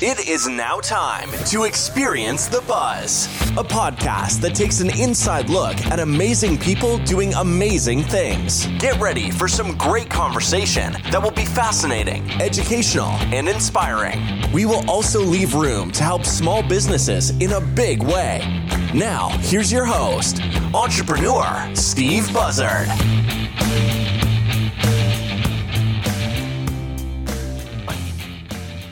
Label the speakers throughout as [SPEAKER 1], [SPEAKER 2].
[SPEAKER 1] It is now time to experience the buzz, a podcast that takes an inside look at amazing people doing amazing things. Get ready for some great conversation that will be fascinating, educational, and inspiring. We will also leave room to help small businesses in a big way. Now, here's your host, entrepreneur Steve Buzzard.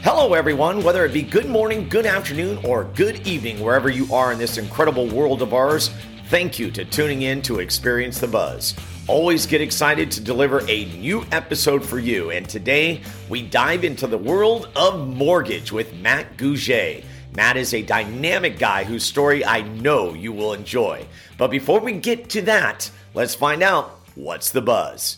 [SPEAKER 2] Hello, everyone. Whether it be good morning, good afternoon, or good evening, wherever you are in this incredible world of ours, thank you to tuning in to Experience the Buzz. Always get excited to deliver a new episode for you. And today we dive into the world of mortgage with Matt Gouget. Matt is a dynamic guy whose story I know you will enjoy. But before we get to that, let's find out what's the buzz.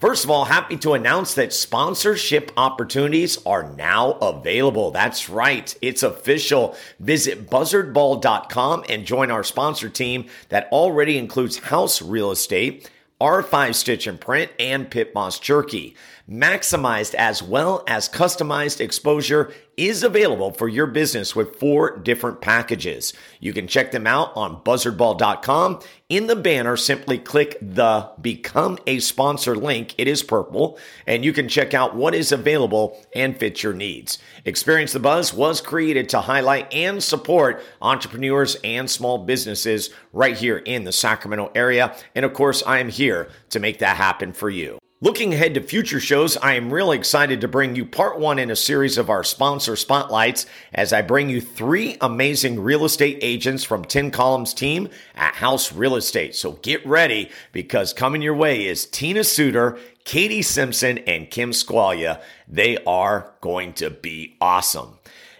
[SPEAKER 2] First of all, happy to announce that sponsorship opportunities are now available. That's right. It's official. Visit buzzardball.com and join our sponsor team that already includes house real estate, R5 Stitch and Print, and Pit Boss Jerky. Maximized as well as customized exposure is available for your business with four different packages. You can check them out on buzzardball.com. In the banner, simply click the Become a Sponsor link. It is purple, and you can check out what is available and fit your needs. Experience the Buzz was created to highlight and support entrepreneurs and small businesses right here in the Sacramento area. And of course, I am here to make that happen for you. Looking ahead to future shows, I am really excited to bring you part one in a series of our sponsor spotlights as I bring you three amazing real estate agents from Tim Collum's team at House Real Estate. So get ready because coming your way is Tina Suter, Katie Simpson, and Kim Squalia. They are going to be awesome.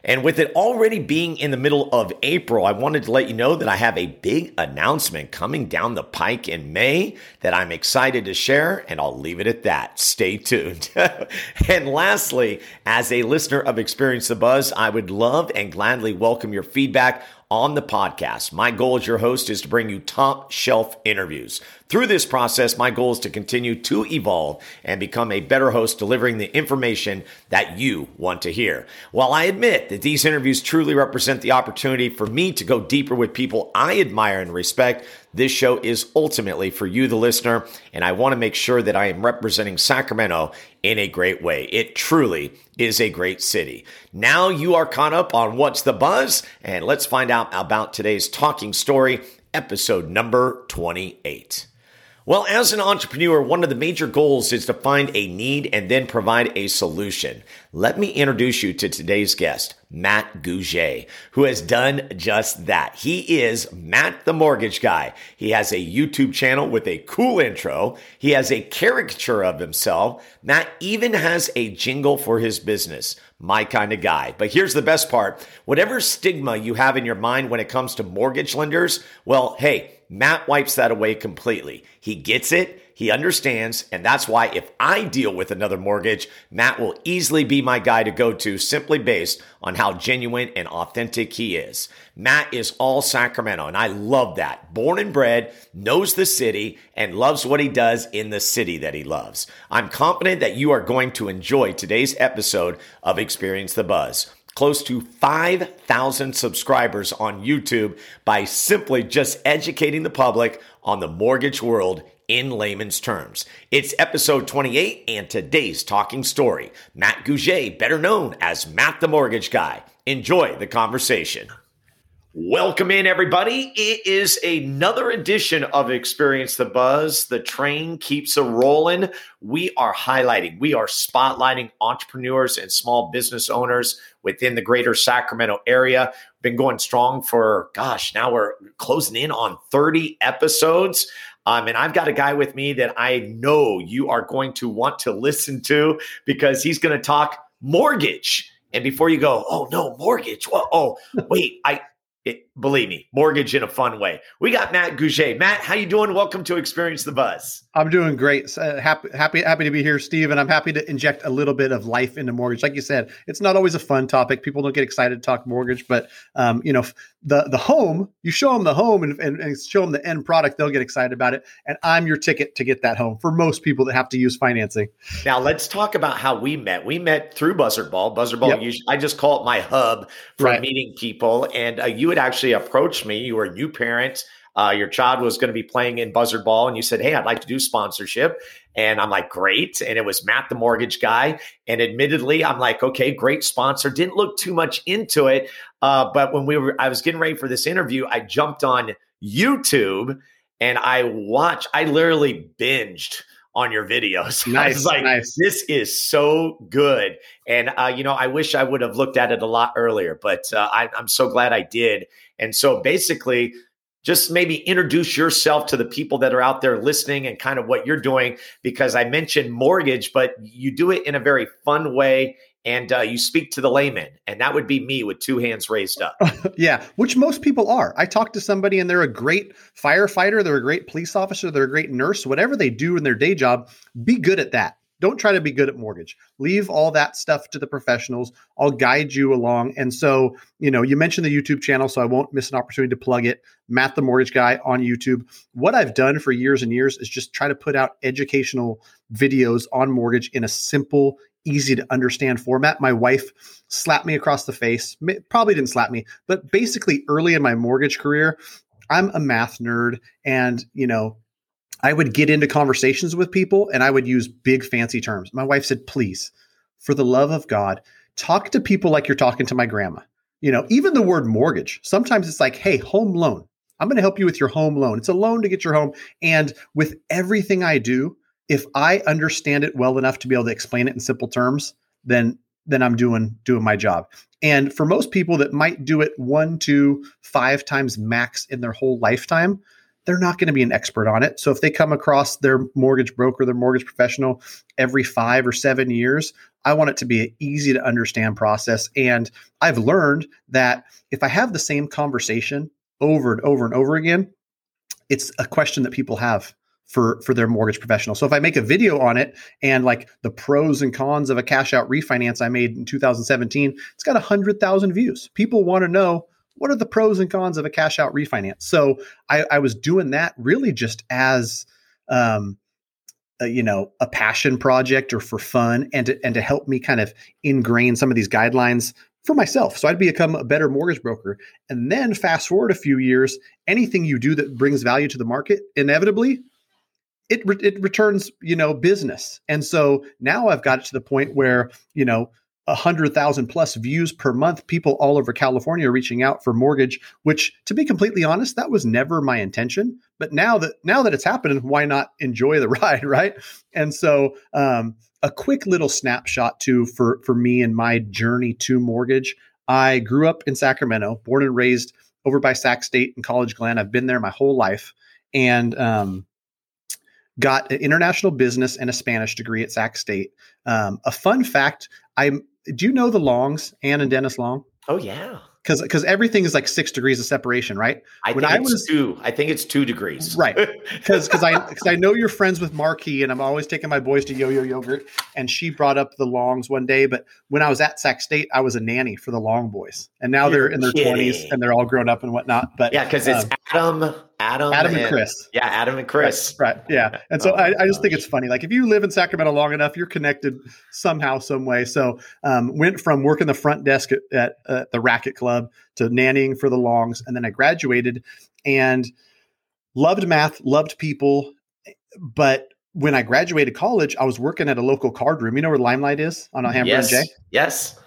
[SPEAKER 2] And with it already being in the middle of April, I wanted to let you know that I have a big announcement coming down the pike in May that I'm excited to share, and I'll leave it at that. Stay tuned. and lastly, as a listener of Experience the Buzz, I would love and gladly welcome your feedback on the podcast. My goal as your host is to bring you top shelf interviews. Through this process, my goal is to continue to evolve and become a better host, delivering the information that you want to hear. While I admit that these interviews truly represent the opportunity for me to go deeper with people I admire and respect, this show is ultimately for you, the listener, and I want to make sure that I am representing Sacramento in a great way. It truly is a great city. Now you are caught up on What's the Buzz, and let's find out about today's talking story, episode number 28. Well, as an entrepreneur, one of the major goals is to find a need and then provide a solution. Let me introduce you to today's guest, Matt Gouget, who has done just that. He is Matt the Mortgage Guy. He has a YouTube channel with a cool intro. He has a caricature of himself. Matt even has a jingle for his business. My kind of guy. But here's the best part. Whatever stigma you have in your mind when it comes to mortgage lenders, well, hey, Matt wipes that away completely. He gets it, he understands, and that's why if I deal with another mortgage, Matt will easily be my guy to go to simply based on how genuine and authentic he is. Matt is all Sacramento, and I love that. Born and bred, knows the city, and loves what he does in the city that he loves. I'm confident that you are going to enjoy today's episode of Experience the Buzz close to 5,000 subscribers on YouTube by simply just educating the public on the mortgage world in layman's terms. It's episode 28 and today's talking story. Matt Gouget, better known as Matt the Mortgage Guy. Enjoy the conversation. Welcome in, everybody. It is another edition of Experience the Buzz. The train keeps a rolling. We are highlighting, we are spotlighting entrepreneurs and small business owners within the greater Sacramento area. Been going strong for, gosh, now we're closing in on 30 episodes. Um, and I've got a guy with me that I know you are going to want to listen to because he's going to talk mortgage. And before you go, oh no, mortgage. Well, oh, wait, I it, believe me, mortgage in a fun way. We got Matt Gouget. Matt, how you doing? Welcome to Experience the Buzz.
[SPEAKER 3] I'm doing great. Uh, happy, happy, happy to be here, Steve. And I'm happy to inject a little bit of life into mortgage. Like you said, it's not always a fun topic. People don't get excited to talk mortgage, but um, you know, the the home, you show them the home and, and, and show them the end product, they'll get excited about it. And I'm your ticket to get that home for most people that have to use financing.
[SPEAKER 2] Now let's talk about how we met. We met through Buzzard Ball. Buzzard Ball, yep. I just call it my hub for right. meeting people. And uh, you had actually approached me. You were a new parent. Uh, your child was going to be playing in Buzzard Ball, and you said, "Hey, I'd like to do sponsorship." And I'm like, "Great!" And it was Matt, the mortgage guy. And admittedly, I'm like, "Okay, great sponsor." Didn't look too much into it, uh, but when we were, I was getting ready for this interview. I jumped on YouTube and I watched. I literally binged on your videos. Nice, I was like, nice. this is so good. And, uh, you know, I wish I would have looked at it a lot earlier, but uh, I, I'm so glad I did. And so basically, just maybe introduce yourself to the people that are out there listening and kind of what you're doing because I mentioned mortgage, but you do it in a very fun way and uh, you speak to the layman, and that would be me with two hands raised up.
[SPEAKER 3] yeah, which most people are. I talk to somebody and they're a great firefighter, they're a great police officer, they're a great nurse, whatever they do in their day job, be good at that. Don't try to be good at mortgage. Leave all that stuff to the professionals. I'll guide you along. And so, you know, you mentioned the YouTube channel, so I won't miss an opportunity to plug it. Matt the Mortgage Guy on YouTube. What I've done for years and years is just try to put out educational videos on mortgage in a simple, easy to understand format. My wife slapped me across the face. Probably didn't slap me, but basically early in my mortgage career, I'm a math nerd and, you know, I would get into conversations with people and I would use big fancy terms. My wife said, "Please, for the love of God, talk to people like you're talking to my grandma." You know, even the word mortgage, sometimes it's like, "Hey, home loan. I'm going to help you with your home loan. It's a loan to get your home." And with everything I do, if I understand it well enough to be able to explain it in simple terms, then then I'm doing doing my job. And for most people that might do it one, two, five times max in their whole lifetime, they're not going to be an expert on it. So if they come across their mortgage broker, their mortgage professional every five or seven years, I want it to be an easy to understand process. And I've learned that if I have the same conversation over and over and over again, it's a question that people have for for their mortgage professional. So if I make a video on it and like the pros and cons of a cash out refinance I made in 2017, it's got 100,000 views. People want to know what are the pros and cons of a cash out refinance. So I, I was doing that really just as um, a, you know a passion project or for fun and to, and to help me kind of ingrain some of these guidelines for myself. So I'd become a better mortgage broker. And then fast forward a few years, anything you do that brings value to the market inevitably it re- it returns you know business. And so now i've got it to the point where you know a hundred thousand plus views per month people all over california reaching out for mortgage which to be completely honest that was never my intention. But now that now that it's happening why not enjoy the ride right? And so um, a quick little snapshot too for for me and my journey to mortgage. I grew up in sacramento born and raised over by sac state and college glen. I've been there my whole life. And um, got an international business and a Spanish degree at Sac State. Um, a fun fact: I do you know the Longs, Ann and Dennis Long?
[SPEAKER 2] Oh yeah,
[SPEAKER 3] because because everything is like six degrees of separation, right?
[SPEAKER 2] I when think I was two. I think it's two degrees,
[SPEAKER 3] right? Because because I because I know you're friends with Marquis, and I'm always taking my boys to Yo Yo Yogurt, and she brought up the Longs one day. But when I was at Sac State, I was a nanny for the Long boys, and now you're they're in their twenties and they're all grown up and whatnot. But
[SPEAKER 2] yeah, because it's um, Adam, Adam,
[SPEAKER 3] Adam and, and, Chris.
[SPEAKER 2] Yeah, Adam and Chris.
[SPEAKER 3] Right. right. Yeah. And so oh, I, I, just think it's funny. Like if you live in Sacramento long enough, you're connected somehow, some way. So um, went from working the front desk at, at uh, the Racket Club to nannying for the Longs, and then I graduated and loved math, loved people, but when I graduated college, I was working at a local card room. You know where Limelight is on Alhambra
[SPEAKER 2] yes.
[SPEAKER 3] and J?
[SPEAKER 2] Yes.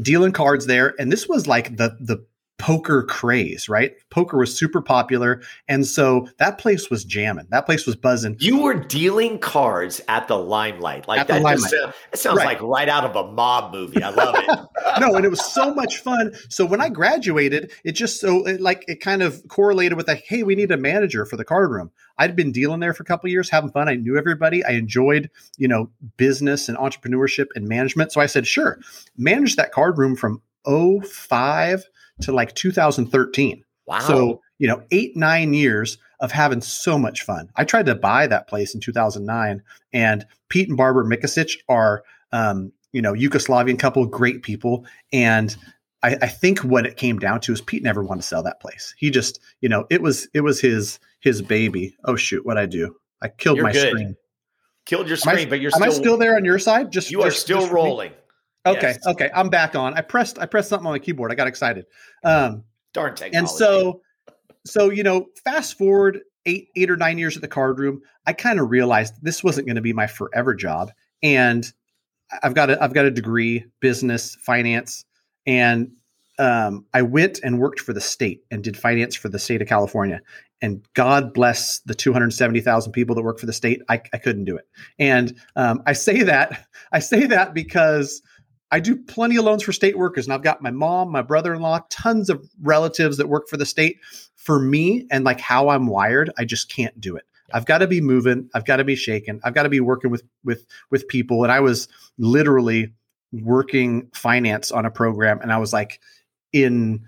[SPEAKER 3] Dealing cards there. And this was like the the poker craze, right? Poker was super popular. And so that place was jamming. That place was buzzing.
[SPEAKER 2] You were dealing cards at the limelight. Like at that, limelight. Just, it sounds right. like right out of a mob movie. I love it.
[SPEAKER 3] no, and it was so much fun. So when I graduated, it just so it, like it kind of correlated with like, hey, we need a manager for the card room. I'd been dealing there for a couple years, having fun. I knew everybody. I enjoyed, you know, business and entrepreneurship and management. So I said, sure, manage that card room from 05 to like 2013.
[SPEAKER 2] Wow.
[SPEAKER 3] So, you know, eight, nine years of having so much fun. I tried to buy that place in 2009, and Pete and Barbara Mikasic are, um, you know, Yugoslavian couple, great people. And I, I, think what it came down to is Pete never wanted to sell that place. He just, you know, it was it was his his baby. Oh shoot, what I do? I killed
[SPEAKER 2] You're
[SPEAKER 3] my
[SPEAKER 2] good.
[SPEAKER 3] screen.
[SPEAKER 2] Killed your screen,
[SPEAKER 3] I,
[SPEAKER 2] but you're
[SPEAKER 3] am
[SPEAKER 2] still,
[SPEAKER 3] I still there on your side? Just
[SPEAKER 2] you are
[SPEAKER 3] just-
[SPEAKER 2] still
[SPEAKER 3] just for me? Okay,
[SPEAKER 2] Yes.
[SPEAKER 3] okay, I'm back on. I pressed I pressed something on the keyboard. I got excited. Um,
[SPEAKER 2] Darn technology.
[SPEAKER 3] and so so you know fast forward eight eight or nine years at the card room i kind of realized this wasn't going to be my forever job and i've got a i've got a degree business finance and um, i went and worked for the state and did finance for the state of california and god bless the 270000 people that work for the state i, I couldn't do it and um, i say that i say that because I do plenty of loans for state workers, and I've got my mom, my brother in law, tons of relatives that work for the state. For me and like how I'm wired, I just can't do it. I've got to be moving. I've got to be shaking. I've got to be working with with with people. And I was literally working finance on a program, and I was like in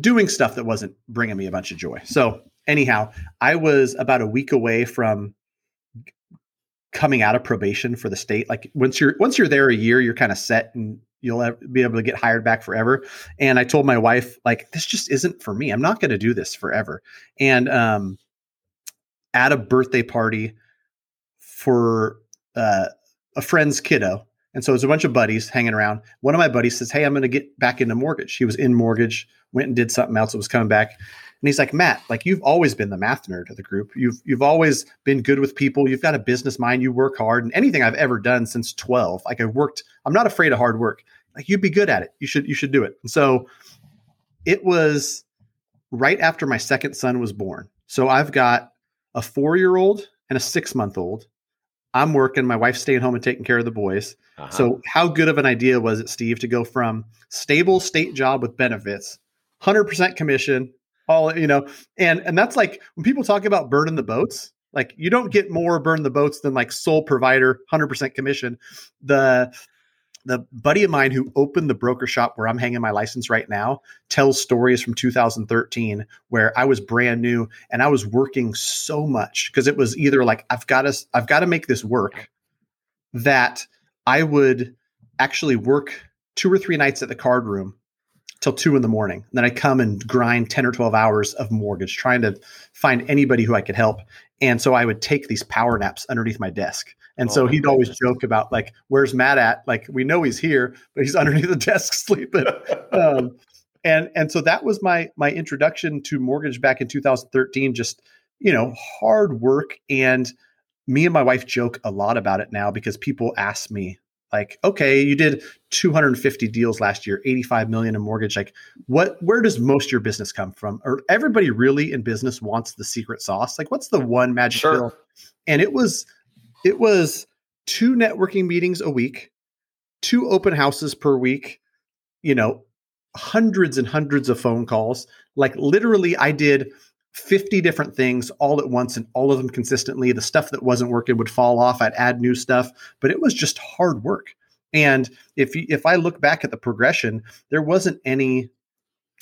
[SPEAKER 3] doing stuff that wasn't bringing me a bunch of joy. So anyhow, I was about a week away from coming out of probation for the state like once you're once you're there a year you're kind of set and you'll be able to get hired back forever. And i told my wife like this just isn't for me. I'm not going to do this forever. And um at a birthday party for uh, a friend's kiddo and so it was a bunch of buddies hanging around. One of my buddies says hey i'm going to get back into mortgage. He was in mortgage went and did something else that was coming back and he's like, Matt, like you've always been the math nerd of the group. You've you've always been good with people. You've got a business mind. You work hard. And anything I've ever done since 12, like I've worked, I'm not afraid of hard work. Like you'd be good at it. You should you should do it. And so it was right after my second son was born. So I've got a four year old and a six month old. I'm working. My wife's staying home and taking care of the boys.
[SPEAKER 2] Uh-huh.
[SPEAKER 3] So, how good of an idea was it, Steve, to go from stable state job with benefits, hundred percent commission, all you know, and and that's like when people talk about burning the boats. Like you don't get more burn the boats than like sole provider, hundred percent commission. The the buddy of mine who opened the broker shop where I'm hanging my license right now tells stories from 2013 where I was brand new and I was working so much because it was either like I've got to I've got to make this work that I would actually work two or three nights at the card room till two in the morning. And then I come and grind 10 or 12 hours of mortgage, trying to find anybody who I could help. And so I would take these power naps underneath my desk. And
[SPEAKER 2] Oh
[SPEAKER 3] so he'd always joke about like, where's Matt at? Like, we know he's here, but he's underneath the desk sleeping. um, and and so that was my my introduction to mortgage back in 2013. Just you know, hard work, and me and my wife joke a lot about it now because people ask me like, okay, you did 250 deals last year, 85 million in mortgage. Like, what? Where does most of your business come from? Or everybody really in business wants the secret sauce? Like, what's the one magic
[SPEAKER 2] Sure.
[SPEAKER 3] pill? And it was it was two networking meetings a week, two open houses per week. You know, hundreds and hundreds of phone calls. Like literally, I did 50 different things all at once and all of them consistently. The stuff that wasn't working would fall off. I'd add new stuff, but it was just hard work. And if if I look back at the progression, there wasn't any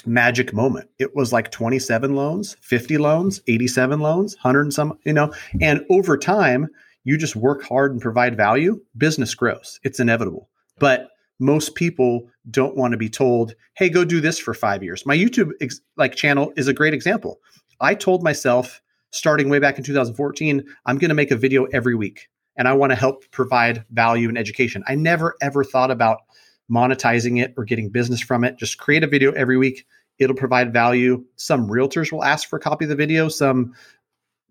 [SPEAKER 3] magic moment. It was like 27 loans, 50 loans, 87 loans, 100 and some, you know, and over time, you just work hard and provide value, business grows. It's inevitable. But most people don't want to be told, "Hey, go do this for 5 years." My YouTube ex- like channel is a great example. I told myself starting way back in 2014, I'm going to make a video every week and I want to help provide value and education. I never ever thought about monetizing it or getting business from it. Just create a video every week. It'll provide value. Some realtors will ask for a copy of the video. Some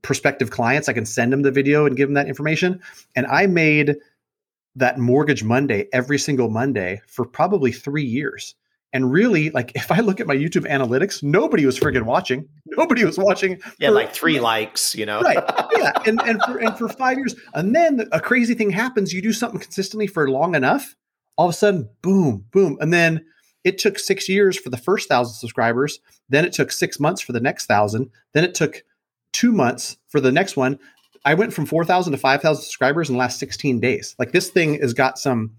[SPEAKER 3] prospective clients, I can send them the video and give them that information. And I made that mortgage Monday every single Monday for probably three years. And really, like if I look at my YouTube analytics, nobody was friggin' watching. Nobody was watching.
[SPEAKER 2] yeah,
[SPEAKER 3] for-
[SPEAKER 2] like three likes, you know.
[SPEAKER 3] right yeah and and for, and for five years and then a crazy thing happens you do something consistently for long enough all of a sudden boom boom and then it took six years for the first thousand subscribers then it took six months for the next thousand then it took two months for the next one i went from 4000 to 5000 subscribers in the last 16 days like this thing has got some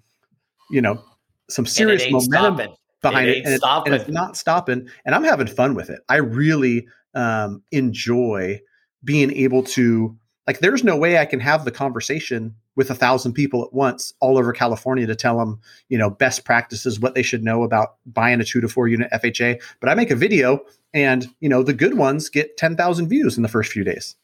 [SPEAKER 3] you know some serious momentum
[SPEAKER 2] stopping.
[SPEAKER 3] Behind it, it and, it, and, it's not stopping. And I'm having fun with it. I really um, enjoy being able to like. There's no way I can have the conversation with a thousand people at once all over California to tell them, you know, best practices, what they should know about buying a two to four unit FHA. But I make a video, and you know, the good ones get ten thousand views in the first few days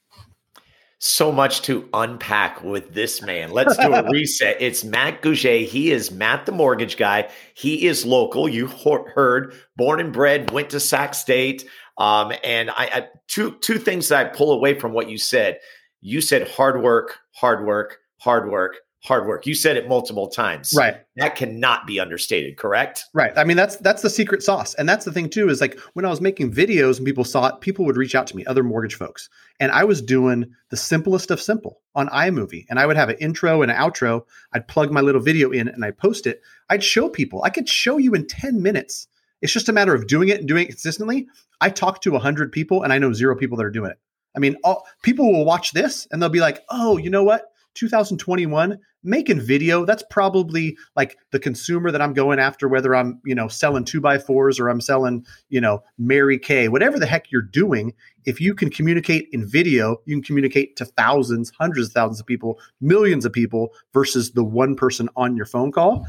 [SPEAKER 2] so much to unpack with this man. Let's do a reset. It's Matt Gouget. He is Matt the mortgage guy. He is local. You heard, born and bred, went to Sac State. Um, and I, I two two things that I pull away from what you said. You said hard work, hard work, hard work, hard work. You said it multiple times.
[SPEAKER 3] Right.
[SPEAKER 2] That cannot be understated, correct?
[SPEAKER 3] Right. I mean, that's that's the secret sauce. And that's the thing too, is like when I was making videos and people saw it, people would reach out to me, other mortgage folks. And I was doing the simplest of simple on iMovie. And I would have an intro and an outro. I'd plug my little video in and I'd post it. I'd show people. I could show you in 10 minutes. It's just a matter of doing it and doing it consistently. I talk to 100 people and I know zero people that are doing it. I mean, all, people will watch this and they'll be like, oh, you know what? 2021 making video that's probably like the consumer that i'm going after whether i'm you know selling two by fours or i'm selling you know mary kay whatever the heck you're doing if you can communicate in video you can communicate to thousands hundreds of thousands of people millions of people versus the one person on your phone call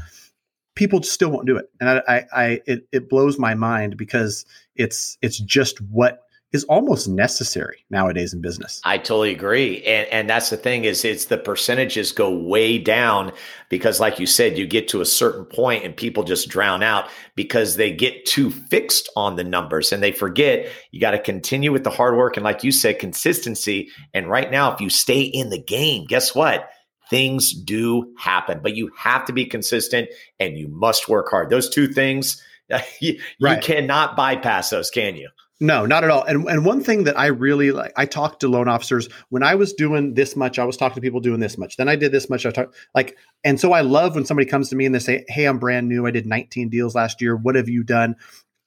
[SPEAKER 3] people still won't do it. And i i, I it, it blows my mind because it's it's just what is almost necessary nowadays in business.
[SPEAKER 2] I totally agree. And and that's the thing is it's the percentages go way down because like you said you get to a certain point and people just drown out because they get too fixed on the numbers and they forget you got to continue with the hard work and like you said consistency and right now if you stay in the game guess what? Things do happen, but you have to be consistent and you must work hard. Those two things you, right. you cannot bypass those, can you?
[SPEAKER 3] No, not at all. And and one thing that I really like, I talked to loan officers when I was doing this much. I was talking to people doing this much. Then I did this much. I talk like, and so I love when somebody comes to me and they say, "Hey, I'm brand new. I did 19 deals last year. What have you done?"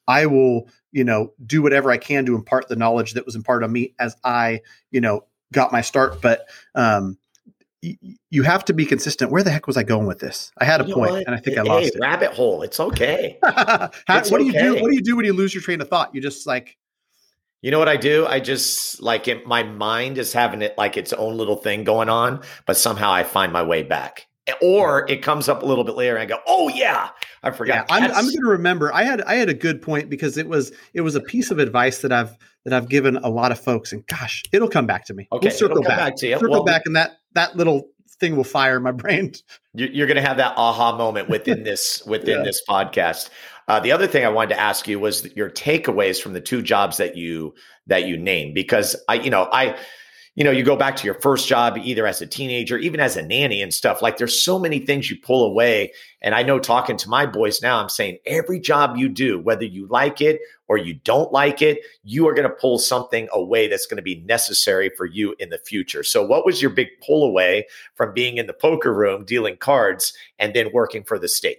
[SPEAKER 3] I will, you know, do whatever I can to impart the knowledge that was imparted on me as I, you know, got my start. But um, you have to be consistent. Where the heck was I going with this? I had a you point, and I think hey, I lost it.
[SPEAKER 2] Rabbit hole. It's okay.
[SPEAKER 3] How, it's what do you do? What do you do when you lose your train of thought? You just like
[SPEAKER 2] you know what I do? I just like it, my mind is having it like its own little thing going on, but somehow I find my way back. Or it comes up a little bit later and I go, "Oh yeah, I forgot."
[SPEAKER 3] Yeah, I'm, I'm going to remember. I had I had a good point because it was it was a piece of advice that I've that I've given a lot of folks, and gosh, it'll come back to me.
[SPEAKER 2] Okay,
[SPEAKER 3] we'll
[SPEAKER 2] circle back. back. to you.
[SPEAKER 3] Circle well, back, and that that little thing will fire my brain.
[SPEAKER 2] You're going to have that aha moment within this within yeah. this podcast. Uh, the other thing I wanted to ask you was your takeaways from the two jobs that you that you named, because I, you know, I, you know, you go back to your first job, either as a teenager, even as a nanny and stuff. Like, there's so many things you pull away. And I know talking to my boys now, I'm saying every job you do, whether you like it or you don't like it, you are going to pull something away that's going to be necessary for you in the future. So, what was your big pull away from being in the poker room dealing cards and then working for the state?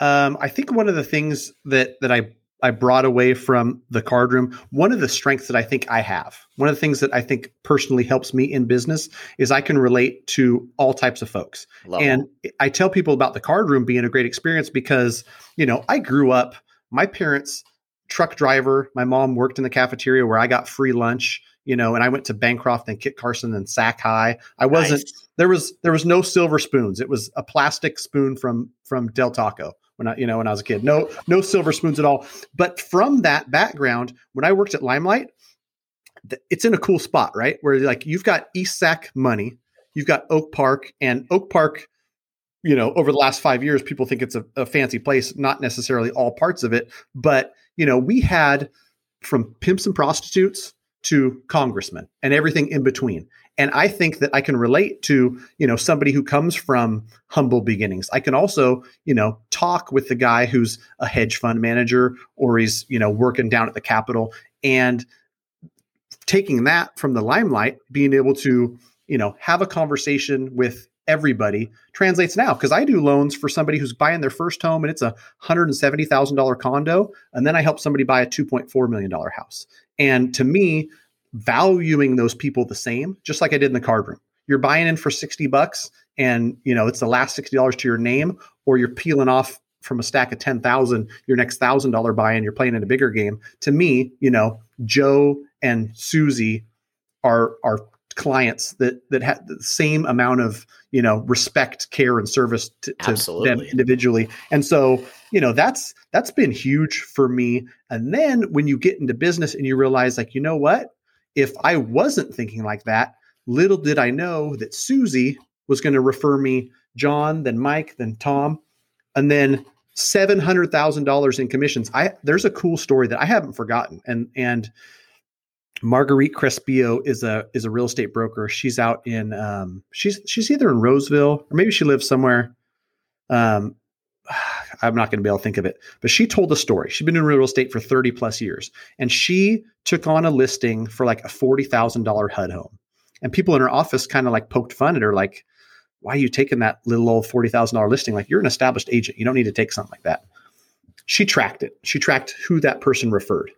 [SPEAKER 3] Um, I think one of the things that that I I brought away from the card room, one of the strengths that I think I have, one of the things that I think personally helps me in business is I can relate to all types of folks. Love and it. I tell people about the card room being a great experience because, you know, I grew up, my parents truck driver, my mom worked in the cafeteria where I got free lunch you know, and I went to Bancroft and Kit Carson and Sac High. I wasn't nice. there was there was no silver spoons. It was a plastic spoon from from Del Taco when I, you know, when I was a kid. No, no silver spoons at all. But from that background, when I worked at Limelight, it's in a cool spot, right? Where like you've got East Sac money, you've got Oak Park, and Oak Park, you know, over the last five years, people think it's a, a fancy place. Not necessarily all parts of it, but you know, we had from pimps and prostitutes to congressmen and everything in between and i think that i can relate to you know somebody who comes from humble beginnings i can also you know talk with the guy who's a hedge fund manager or he's you know working down at the capitol and taking that from the limelight being able to you know have a conversation with everybody translates now because I do loans for somebody who's buying their first home and it's a $170,000 condo. And then I help somebody buy a $2.4 million house. And to me, valuing those people the same, just like I did in the card room. You're buying in for 60 bucks and you know it's the last $60 to your name, or you're peeling off from a stack of 10,000 your next $1000 buy-in you're playing in a bigger game. To me you know Joe and Susie are are clients that that have the same amount of you know respect care and service to, to them individually. And so you know that's that's been huge for me. And then when you get into business and you realize like you know what if i wasn't thinking like that little did i know that susie was going to refer me john then mike then tom and then $700,000 in commissions. I there's a cool story that I haven't forgotten and and Marguerite Crespio is a is a real estate broker. She's out in um, she's she's either in Roseville or maybe she lives somewhere. Um, I'm not going to be able to think of it, but she told a story. She'd been in real estate for 30 plus years, and she took on a listing for like a forty thousand dollar HUD home, and people in her office kind of like poked fun at her, like, "Why are you taking that little old forty thousand dollar listing? Like, you're an established agent. You don't need to take something like that." She tracked it. She tracked who that person referred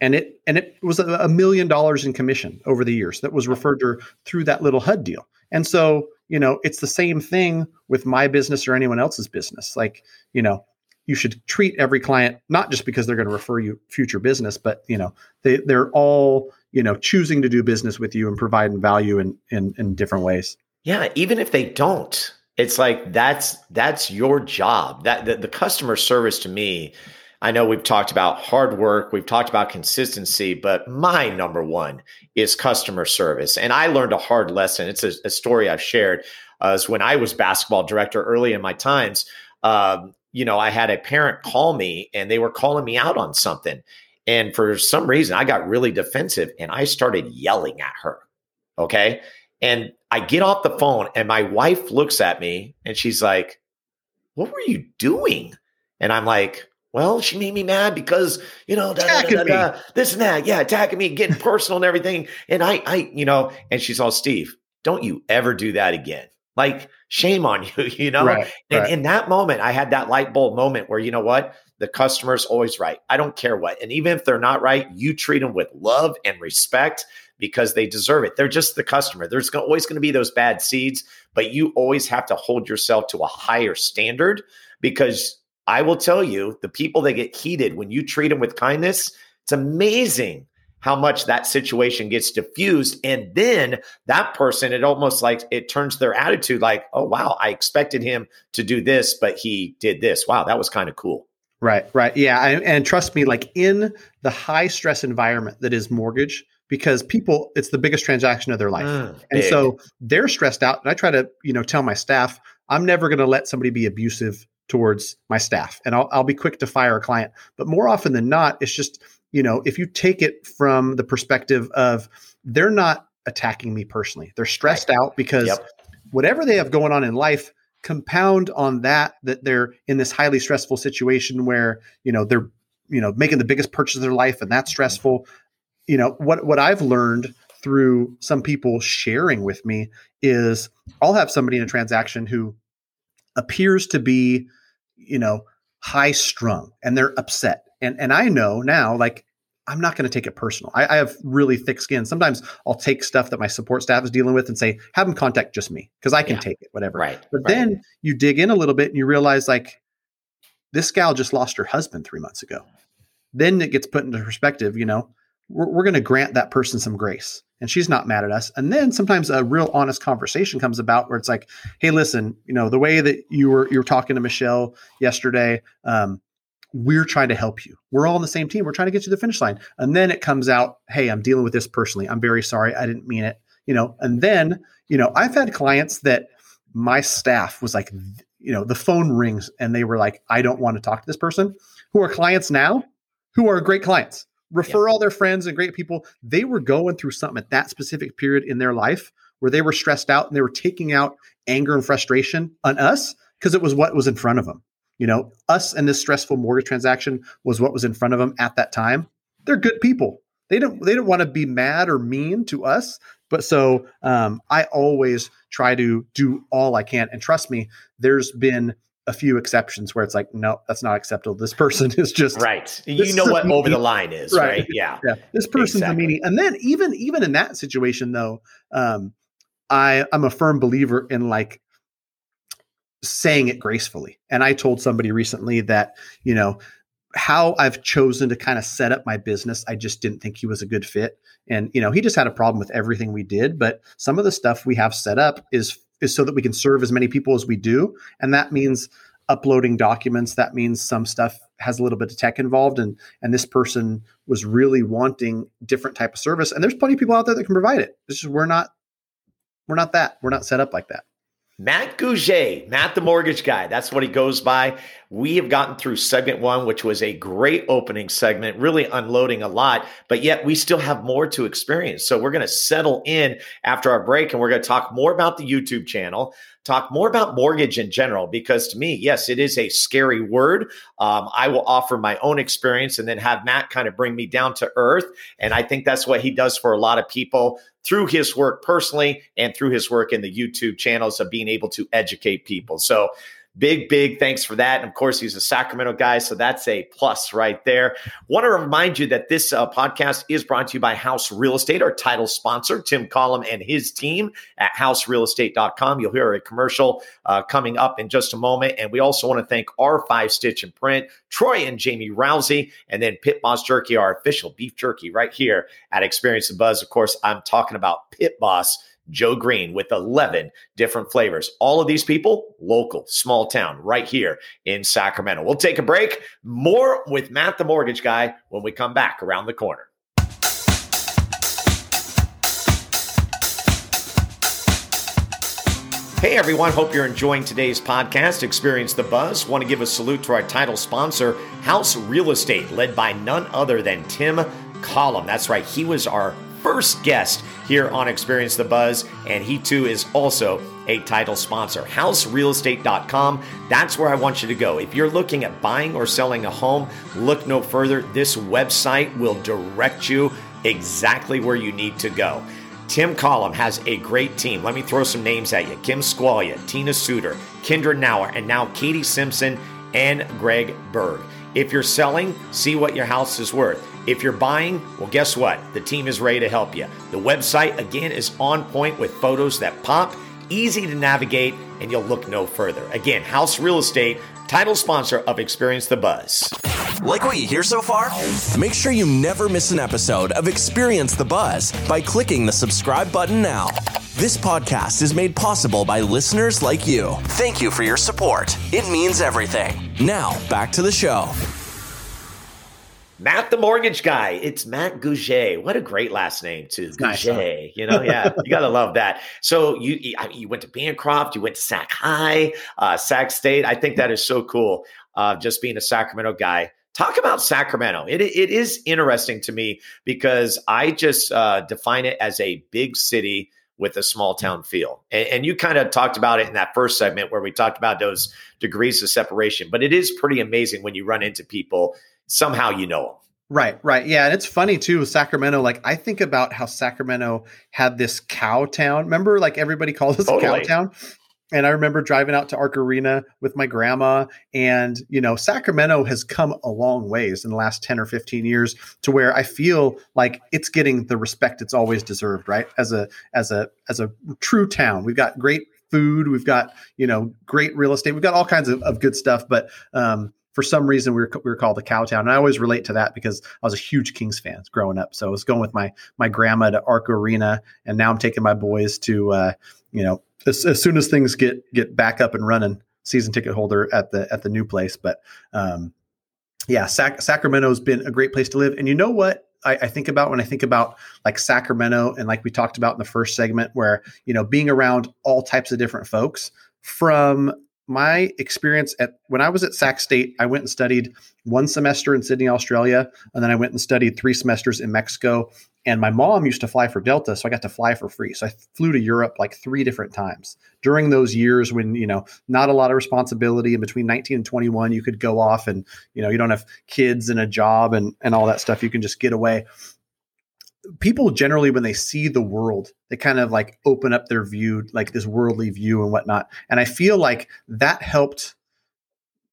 [SPEAKER 3] and it and it was a million dollars in commission over the years that was referred to her through that little HUD deal. And so, you know, it's the same thing with my business or anyone else's business. Like, you know, you should treat every client not just because they're going to refer you future business, but you know, they they're all you know choosing to do business with you and providing value in in, in different ways.
[SPEAKER 2] Yeah, even if they don't, it's like that's that's your job. That the, the customer service to me I know we've talked about hard work, we've talked about consistency, but my number one is customer service. And I learned a hard lesson. It's a, a story I've shared. Uh, when I was basketball director early in my times, um, you know, I had a parent call me and they were calling me out on something. And for some reason, I got really defensive and I started yelling at her. Okay. And I get off the phone and my wife looks at me and she's like, What were you doing? And I'm like, well, she made me mad because, you know, da, da, da, this and that. Yeah, attacking me, getting personal and everything. And I, I, you know, and she's all, Steve, don't you ever do that again. Like, shame on you, you know? Right, and right. in that moment, I had that light bulb moment where, you know what? The customer's always right. I don't care what. And even if they're not right, you treat them with love and respect because they deserve it. They're just the customer. There's always going to be those bad seeds, but you always have to hold yourself to a higher standard because I will tell you, the people that get heated when you treat them with kindness, it's amazing how much that situation gets diffused. And then that person, it almost like it turns their attitude like, oh, wow, I expected him to do this, but he did this. Wow, that was kind of cool.
[SPEAKER 3] Right, right. Yeah. And, and trust me, like in the high stress environment that is mortgage, because people, it's the biggest transaction of their life. Mm, and so they're stressed out. And I try to, you know, tell my staff, I'm never going to let somebody be abusive towards my staff and I'll, I'll be quick to fire a client but more often than not it's just you know if you take it from the perspective of they're not attacking me personally they're stressed right. out because yep. whatever they have going on in life compound on that that they're in this highly stressful situation where you know they're you know making the biggest purchase of their life and that's mm-hmm. stressful you know what what i've learned through some people sharing with me is i'll have somebody in a transaction who appears to be, you know, high strung and they're upset. And and I know now, like, I'm not going to take it personal. I, I, have really thick skin. Sometimes I'll take stuff that my support staff is dealing with and say, have them contact just me because I can yeah. take it, whatever.
[SPEAKER 2] Right.
[SPEAKER 3] But
[SPEAKER 2] right.
[SPEAKER 3] then you dig in a little bit and you realize, like, this gal just lost her husband three months ago. Then it gets put into perspective, you know, we're, we're going to grant that person some grace and she's not mad at us. And then sometimes a real honest conversation comes about where it's like, "Hey, listen, you know, the way that you were you were talking to Michelle yesterday, um, we're trying to help you. We're all on the same team. We're trying to get you to the finish line." And then it comes out, "Hey, I'm dealing with this personally. I'm very sorry. I didn't mean it." You know, and then you know, I've had clients that my staff was like, you know, the phone rings and they were like, "I don't want to talk to this person," who are clients now, who are great clients refer yeah. all their friends and great people. They were going through something at that specific period in their life where they were stressed out and they were taking out anger and frustration on us because it was what was in front of them. You know, us and this stressful mortgage transaction was what was in front of them at that time. They're good people. They don't they don't want to be mad or mean to us. But so um, I always try to do all I can. And trust me, there's been a few exceptions where it's like, no, that's not acceptable. This person is just
[SPEAKER 2] right. You know what over the line is, right? right? Yeah,
[SPEAKER 3] yeah. This person's exactly. a meanie. And then even even in that situation, though, um, I I'm a firm believer in like saying it gracefully. And I told somebody recently that, you know, how I've chosen to kind of set up my business, I just didn't think he was a good fit. And you know, he just had a problem with everything we did, but some of the stuff we have set up is is so that we can serve as many people as we do, and that means uploading documents, that means some stuff has a little bit of tech involved and and this person was really wanting different type of service and there's plenty of people out there that can provide it. It's just we're not we're not that. We're not set up like that.
[SPEAKER 2] Matt Gouget, Matt the mortgage guy. That's what he goes by. We have gotten through segment one, which was a great opening segment, really unloading a lot, but yet we still have more to experience. So we're going to settle in after our break and we're going to talk more about the YouTube channel, talk more about mortgage in general, because to me, yes, it is a scary word. Um, I will offer my own experience and then have Matt kind of bring me down to earth. And I think that's what he does for a lot of people through his work personally and through his work in the YouTube channels of being able to educate people. So Big, big thanks for that. And of course, he's a Sacramento guy, so that's a plus right there. Want to remind you that this uh, podcast is brought to you by House Real Estate, our title sponsor, Tim Collum and his team at houserealestate.com. You'll hear a commercial uh, coming up in just a moment. And we also want to thank R5 Stitch and Print, Troy and Jamie Rousey, and then Pit Boss Jerky, our official beef jerky right here at Experience the Buzz. Of course, I'm talking about Pit Boss Joe Green with 11 different flavors. All of these people, local, small town, right here in Sacramento. We'll take a break. More with Matt the Mortgage Guy when we come back around the corner. Hey everyone, hope you're enjoying today's podcast, Experience the Buzz. Want to give a salute to our title sponsor, House Real Estate, led by none other than Tim Collum. That's right, he was our first guest here on Experience the Buzz, and he too is also a title sponsor. HouseRealEstate.com. That's where I want you to go. If you're looking at buying or selling a home, look no further. This website will direct you exactly where you need to go. Tim Collum has a great team. Let me throw some names at you Kim Squalia, Tina Suter, Kendra Nauer, and now Katie Simpson and Greg Berg. If you're selling, see what your house is worth. If you're buying, well, guess what? The team is ready to help you. The website, again, is on point with photos that pop, easy to navigate, and you'll look no further. Again, House Real Estate, title sponsor of Experience the Buzz.
[SPEAKER 1] Like what you hear so far? Make sure you never miss an episode of Experience the Buzz by clicking the subscribe button now. This podcast is made possible by listeners like you. Thank you for your support. It means everything. Now, back to the show.
[SPEAKER 2] Matt the mortgage guy. It's Matt Gouget. What a great last name too. Gouget. Nice, you know, yeah, you gotta love that. So you you went to Bancroft, you went to Sac High, uh, Sac State. I think that is so cool. Uh, just being a Sacramento guy. Talk about Sacramento. It it is interesting to me because I just uh, define it as a big city with a small town feel. And, and you kind of talked about it in that first segment where we talked about those degrees of separation. But it is pretty amazing when you run into people somehow you know them.
[SPEAKER 3] Right, right. Yeah. And it's funny too, Sacramento. Like, I think about how Sacramento had this cow town. Remember, like, everybody called us totally. cow town? And I remember driving out to Arco Arena with my grandma. And, you know, Sacramento has come a long ways in the last 10 or 15 years to where I feel like it's getting the respect it's always deserved, right? As a as a as a true town. We've got great food, we've got, you know, great real estate, we've got all kinds of, of good stuff. But um, for some reason we were, we were called the Cowtown. And I always relate to that because I was a huge Kings fan growing up. So I was going with my my grandma to Arco Arena, and now I'm taking my boys to uh, you know as, as, soon as things get get back up and running, season ticket holder at the at the new place. But um, yeah, Sac- Sacramento's been a great place to live. And you know what? I, I, think about when I think about like Sacramento and like we talked about in the first segment, where you know being around all types of different folks from my experience at when I was at Sac State, I went and studied one semester in Sydney, Australia, and then I went and studied three semesters in Mexico. And my mom used to fly for Delta, so I got to fly for free. So I flew to Europe like three different times during those years when you know not a lot of responsibility. And between 19 and 21, you could go off and you know you don't have kids and a job and and all that stuff. You can just get away people generally when they see the world they kind of like open up their view like this worldly view and whatnot. And i feel like that helped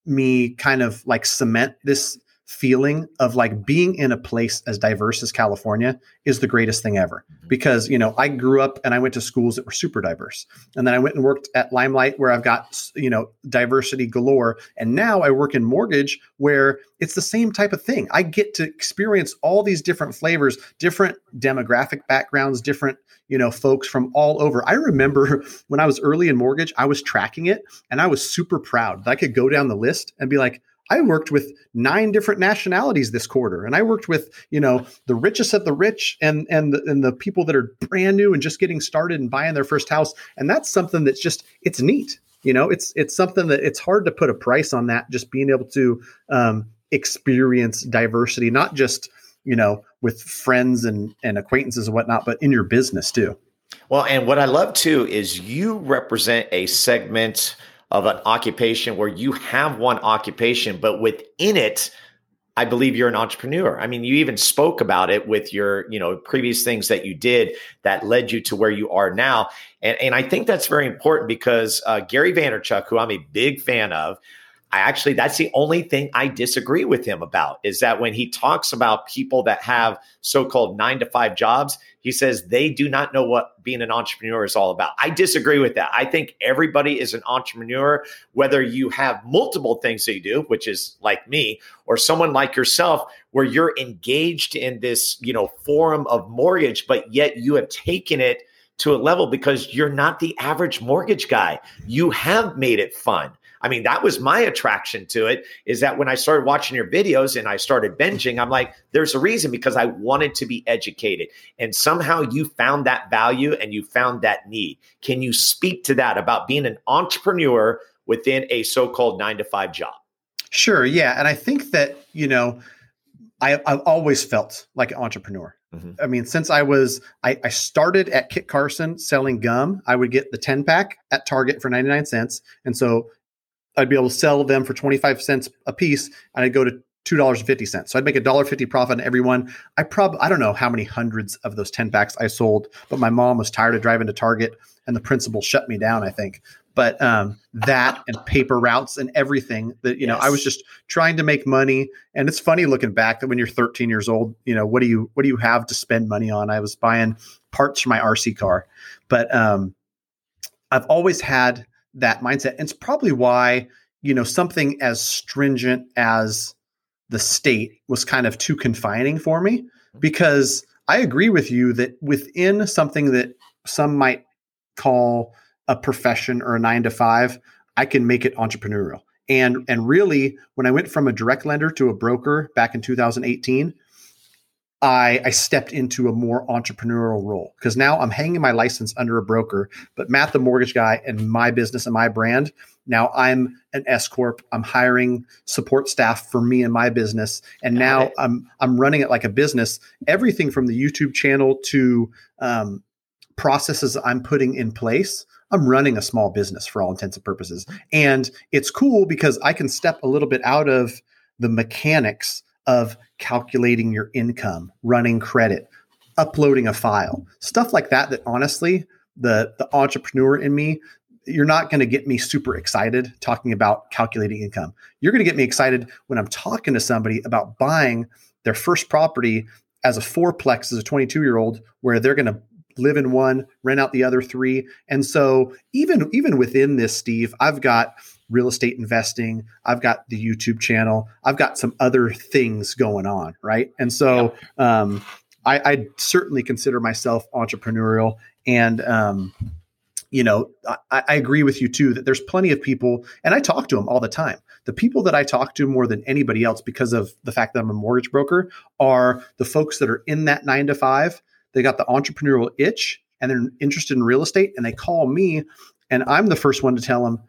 [SPEAKER 3] me kind of like cement this feeling of like being in a place as diverse as California is the greatest thing ever. Mm-hmm. Because, you know, I grew up and I went to schools that were super diverse. And then I went and worked at Limelight where I've got, you know, diversity galore. And now I work in mortgage where it's the same type of thing. I get to experience all these different flavors, different demographic backgrounds, different you know folks from all over i remember when i was early in mortgage i was tracking it and i was super proud that i could go down the list and be like I worked with nine different nationalities this quarter, and I worked with you know the richest of the rich and and the, and the people that are brand new and just getting started and buying their first house. And that's something that's just it's neat. You know, it's it's something that it's hard to put a price on that. Just being able to um, experience diversity, not just you know with friends and and acquaintances and whatnot, but in your business too.
[SPEAKER 2] Well, and what I love too is you represent a segment of an occupation where you have one occupation, but within it, I believe you're an entrepreneur. I mean, you even spoke about it with your, you know, previous things that you did that led you to where you are now. And, and I think that's very important because uh, Gary Vaynerchuk, who I'm a big fan of, I actually, that's the only thing I disagree with him about is that when he talks about people that have so called nine to five jobs, he says they do not know what being an entrepreneur is all about. I disagree with that. I think everybody is an entrepreneur, whether you have multiple things that you do, which is like me, or someone like yourself, where you're engaged in this, you know, forum of mortgage, but yet you have taken it to a level because you're not the average mortgage guy. You have made it fun. I mean, that was my attraction to it is that when I started watching your videos and I started binging, I'm like, there's a reason because I wanted to be educated. And somehow you found that value and you found that need. Can you speak to that about being an entrepreneur within a so called nine to five job?
[SPEAKER 3] Sure. Yeah. And I think that, you know, I, have always felt like an entrepreneur. Mm-hmm. I mean, since I was, I, I, started at Kit Carson selling gum. I would get the 10 pack at Target for 99 cents. And so I'd be able to sell them for 25 cents a piece and I'd go to $2.50. So I'd make a dollar fifty profit on every one. I probably I don't know how many hundreds of those 10 packs I sold, but my mom was tired of driving to Target and the principal shut me down, I think. But um, that and paper routes and everything that, you yes. know, I was just trying to make money. And it's funny looking back that when you're 13 years old, you know, what do you what do you have to spend money on? I was buying parts for my RC car. But um, I've always had that mindset. And it's probably why, you know, something as stringent as the state was kind of too confining for me mm-hmm. because I agree with you that within something that some might call a profession or a 9 to 5, I can make it entrepreneurial. And and really when I went from a direct lender to a broker back in 2018, I, I stepped into a more entrepreneurial role because now I'm hanging my license under a broker, but Matt, the mortgage guy, and my business and my brand. Now I'm an S corp. I'm hiring support staff for me and my business, and now I'm I'm running it like a business. Everything from the YouTube channel to um, processes I'm putting in place. I'm running a small business for all intents and purposes, and it's cool because I can step a little bit out of the mechanics of calculating your income, running credit, uploading a file, stuff like that. That honestly, the the entrepreneur in me, you're not going to get me super excited talking about calculating income. You're going to get me excited when I'm talking to somebody about buying their first property as a fourplex as a 22 year old, where they're going to live in one, rent out the other three. And so even even within this, Steve, I've got real estate investing. I've got the YouTube channel. I've got some other things going on, right? And so yeah. um, I, I, certainly consider myself entrepreneurial, and um, you know, I, I, agree with you too that there's plenty of people, and I talk to them all the time. The people that I talk to more than anybody else, because of the fact that I'm a mortgage broker, are the folks that are in that nine to five. They got the entrepreneurial itch, and they're interested in real estate, and they call me, and I'm the first one to tell them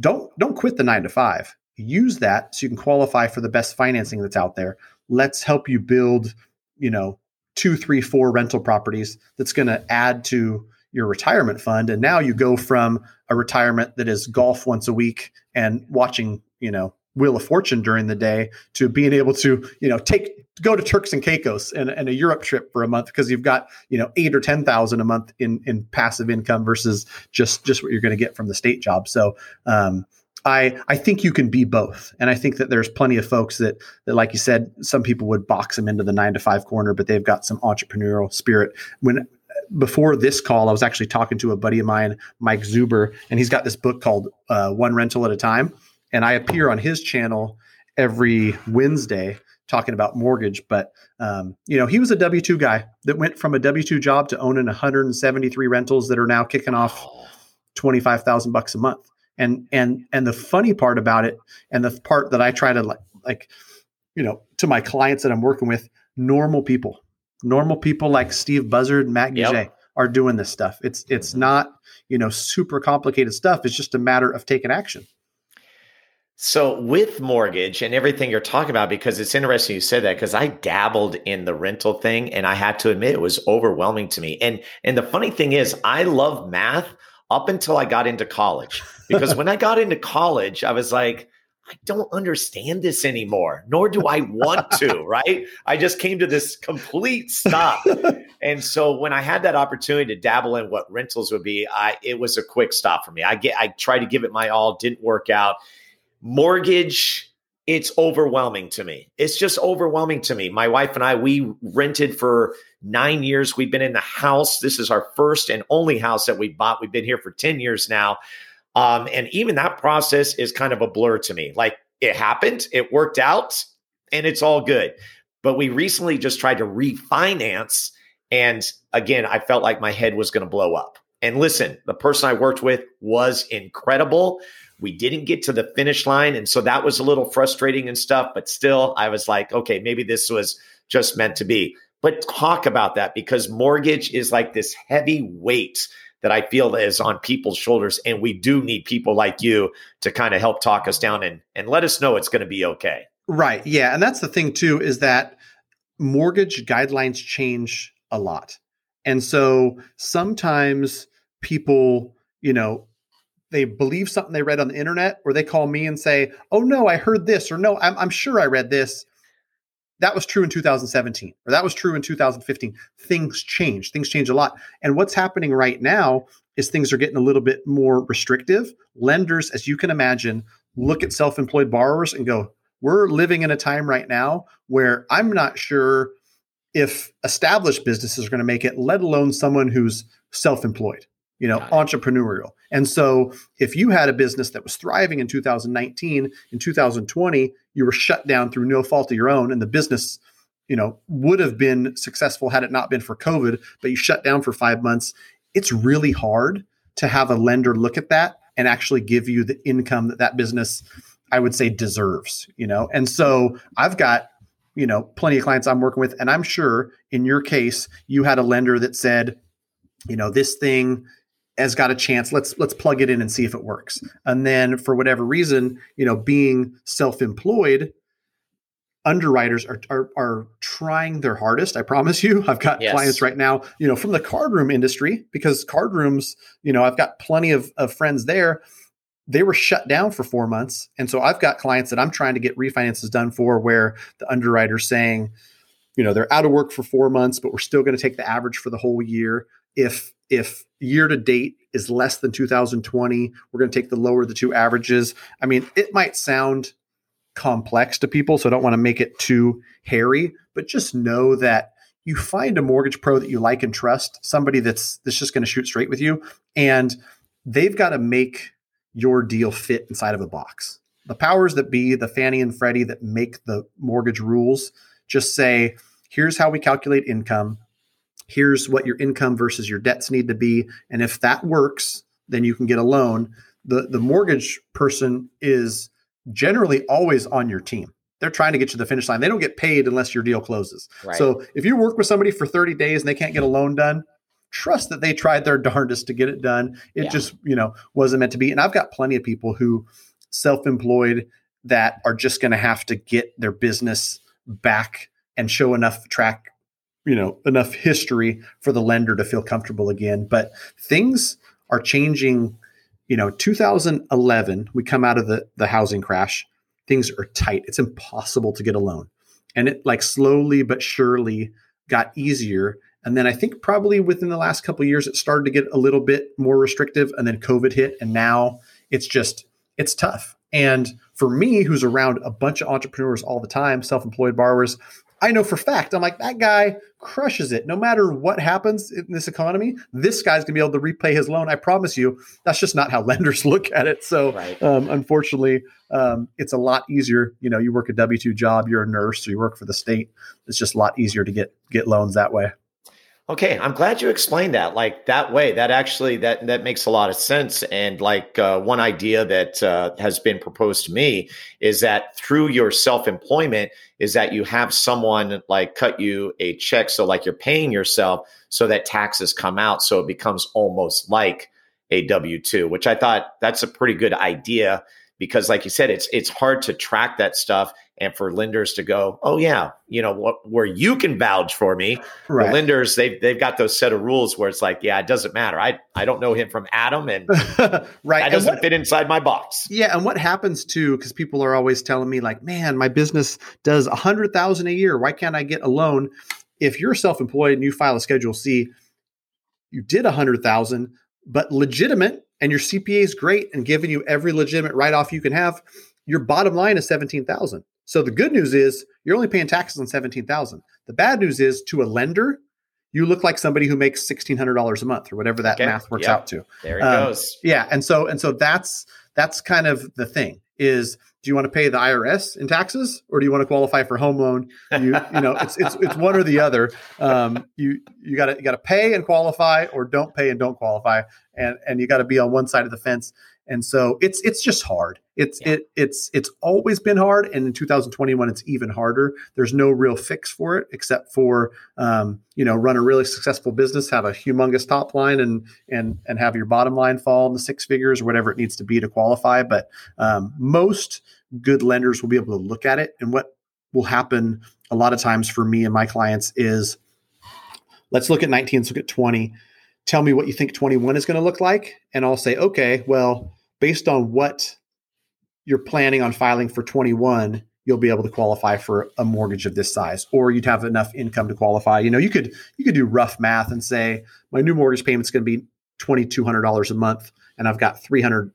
[SPEAKER 3] don't don't quit the nine to five. Use that so you can qualify for the best financing that's out there. Let's help you build, you know, two, three, four rental properties that's going to add to your retirement fund. And now you go from a retirement that is golf once a week and watching, you know, Wheel of Fortune during the day to being able to, you know, take go to Turks and Caicos and, and a Europe trip for a month because you've got, you know, eight or ten thousand a month in in passive income versus just just what you're going to get from the state job. So um, I I think you can be both, and I think that there's plenty of folks that that, like you said, some people would box them into the nine to five corner, but they've got some entrepreneurial spirit. When before this call, I was actually talking to a buddy of mine, Mike Zuber, and he's got this book called uh, One Rental at a Time, and I appear on his channel every Wednesday talking about mortgage. But um, you know, he was a W two guy that went from a W two job to owning 173 rentals that are now kicking off twenty five thousand bucks a month. And and and the funny part about it, and the part that I try to like, like, you know, to my clients that I'm working with, normal people, normal people like Steve Buzzard, Matt yep. Gouget are doing this stuff. It's it's not you know super complicated stuff. It's just a matter of taking action.
[SPEAKER 2] So with mortgage and everything you're talking about, because it's interesting you said that because I dabbled in the rental thing and I had to admit it was overwhelming to me. And and the funny thing is I love math up until I got into college. Because when I got into college, I was like, I don't understand this anymore, nor do I want to, right? I just came to this complete stop. and so when I had that opportunity to dabble in what rentals would be, I it was a quick stop for me. I get I tried to give it my all, didn't work out mortgage it's overwhelming to me. It's just overwhelming to me. My wife and I, we rented for nine years. We've been in the house. This is our first and only house that we bought. We've been here for 10 years now. Um, and even that process is kind of a blur to me. Like it happened, it worked out, and it's all good. But we recently just tried to refinance. And again, I felt like my head was going to blow up. And listen, the person I worked with was incredible we didn't get to the finish line. And so that was a little frustrating and stuff. But still, I was like, okay, maybe this was just meant to be. But talk about that because mortgage is like this heavy weight that I feel is on people's shoulders. And we do need people like you to kind of help talk us down and, and let us know it's going to be okay.
[SPEAKER 3] Right. Yeah. And that's the thing, too, is that mortgage guidelines change a lot. And so sometimes people, you know, they believe something they read on the internet, or they call me and say, "Oh no, I heard this," or "No, I'm, I'm sure I read this." That was true in 2017, or that was true in 2015. Things change. Things change a lot. And what's happening right now is things are getting a little bit more restrictive. Lenders, as you can imagine, look at self-employed borrowers and go, "We're living in a time right now where I'm not sure." if established businesses are going to make it, let alone someone who's self employed you know, entrepreneurial. And so if you had a business that was thriving in 2019, in 2020, you were shut down through no fault of your own and the business, you know, would have been successful had it not been for COVID, but you shut down for 5 months, it's really hard to have a lender look at that and actually give you the income that that business I would say deserves, you know. And so I've got you know plenty of clients I'm working with and I'm sure in your case you had a lender that said you know this thing has got a chance let's let's plug it in and see if it works. And then for whatever reason you know being self-employed underwriters are, are, are trying their hardest i promise you. I've got yes. clients right now you know from the card room industry because card rooms you know i've got plenty of, of friends there. They were shut down for four months. And so i've got clients that i'm trying to get refinances done for where the underwriter's saying you know they're out of work for four months but we're still going to take the average for the whole year if if year to date is less than 2020, we're going to take the lower of the two averages. I mean, it might sound complex to people, so I don't want to make it too hairy, but just know that you find a mortgage pro that you like and trust, somebody that's that's just going to shoot straight with you, and they've got to make your deal fit inside of a box. The powers that be, the Fannie and Freddie that make the mortgage rules, just say, here's how we calculate income here's what your income versus your debts need to be. And if that works then you can get a loan. The the mortgage person is generally always on your team. They're trying to get you to the finish line. They don't get paid unless your deal closes. Right. so if you work with somebody for 30 days and they can't get a loan done trust that they tried their darndest to get it done. It yeah. just you know wasn't meant to be. And i've got plenty of people who self-employed that are just going to have to get their business back and show enough track you know enough history for the lender to feel comfortable again. But things are changing you know 2011 we come out of the the housing crash things are tight. It's impossible to get a loan. And it like slowly but surely got easier. And then i think probably within the last couple years it started to get a little bit more restrictive and then covid hit and now it's just it's tough. And for me, who's around a bunch of entrepreneurs all the time, self employed borrowers, I know for fact, I'm like, that guy crushes it. No matter what happens in this economy, this guy's going to be able to repay his loan. I promise you, that's just not how lenders look at it. So, right. um, unfortunately, um, it's a lot easier. You know, you work a W 2 job, you're a nurse, or you work for the state. It's just a lot easier to get, get loans that way.
[SPEAKER 2] Okay, I'm glad you explained that. Like that way, that actually that that makes a lot of sense. And like uh, one idea that uh, has been proposed to me is that through your self employment, is that you have someone like cut you a check, so like you're paying yourself, so that taxes come out, so it becomes almost like a W two. Which I thought that's a pretty good idea because, like you said, it's it's hard to track that stuff and for lenders to go, oh yeah, you know what, where you can vouch for me. Right. The lenders they've they've got those set of rules where it's like, yeah, it doesn't matter. I I don't know him from Adam, and right, that doesn't what, fit inside my box.
[SPEAKER 3] Yeah, and what happens too? Because people are always telling me like, man, my business does a hundred thousand a year. Why can't I get a loan? If you're self-employed and you file a Schedule C, you did a hundred thousand, but legitimate, and your CPA is great and giving you every legitimate write-off you can have. Your bottom line is seventeen thousand so the good news is you're only paying taxes on 17,000. The bad news is to a lender, you look like somebody who makes $1600 a month or whatever that okay. math works yep. out to.
[SPEAKER 2] There it um, goes.
[SPEAKER 3] Yeah, and so and so that's that's kind of the thing is do you want to pay the IRS in taxes or do you want to qualify for home loan? You, you know, it's, it's, it's one or the other. Um, you, you gotta, you gotta pay and qualify or don't pay and don't qualify. And, and you got to be on one side of the fence. And so it's it's just hard. It's yeah. it it's it's always been hard, and in 2021 it's even harder. There's no real fix for it except for um, you know run a really successful business, have a humongous top line, and and and have your bottom line fall in the six figures or whatever it needs to be to qualify. But um, most good lenders will be able to look at it, and what will happen a lot of times for me and my clients is let's look at 19, let's look at 20 tell me what you think 21 is going to look like and i'll say okay well based on what you're planning on filing for 21 you'll be able to qualify for a mortgage of this size or you'd have enough income to qualify. You know you could you could do rough math and say my new mortgage payment's going to be $2200 a month and i've got 300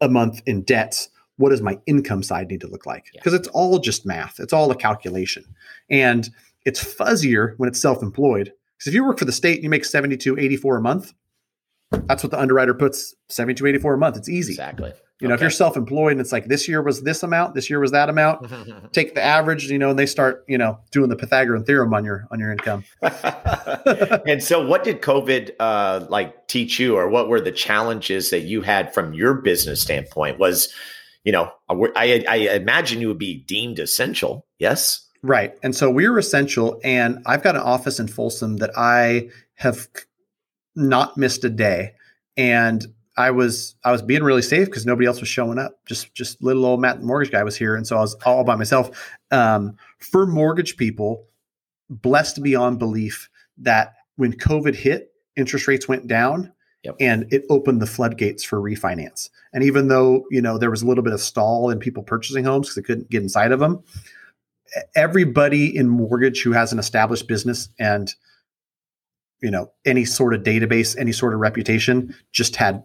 [SPEAKER 3] a month in debts what does my income side need to look like? Because yeah. it's all just math. It's all a calculation. And it's fuzzier when it's self-employed because if you work for the state and you make 72 84 a month that's what the underwriter puts 7284 a month. It's easy.
[SPEAKER 2] Exactly.
[SPEAKER 3] You know, okay. if you're self-employed and it's like this year was this amount, this year was that amount, take the average, you know, and they start, you know, doing the Pythagorean theorem on your on your income.
[SPEAKER 2] and so what did COVID uh like teach you or what were the challenges that you had from your business standpoint? Was, you know, I I imagine you would be deemed essential. Yes?
[SPEAKER 3] Right. And so we are essential and I've got an office in Folsom that I have not missed a day. And I was I was being really safe because nobody else was showing up. Just just little old Matt, the mortgage guy, was here, and so I was all by myself. Um, for mortgage people, blessed beyond belief that when COVID hit, interest rates went down, yep. and it opened the floodgates for refinance. And even though you know there was a little bit of stall in people purchasing homes because they couldn't get inside of them, everybody in mortgage who has an established business and you know any sort of database any sort of reputation just had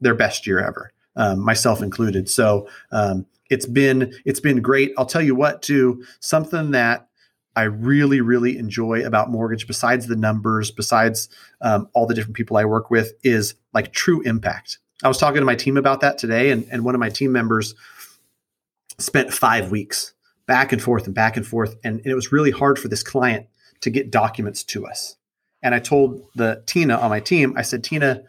[SPEAKER 3] their best year ever um, myself included. So um, it's been it's been great. I'll tell you what too something that i really really enjoy about mortgage besides the numbers besides um, all the different people i work with is like true impact. I was talking to my team about that today and, and one of my team members spent five weeks back and forth and back and forth and, and it was really hard for this client to get documents to us and I told the Tina on my team, I said, Tina,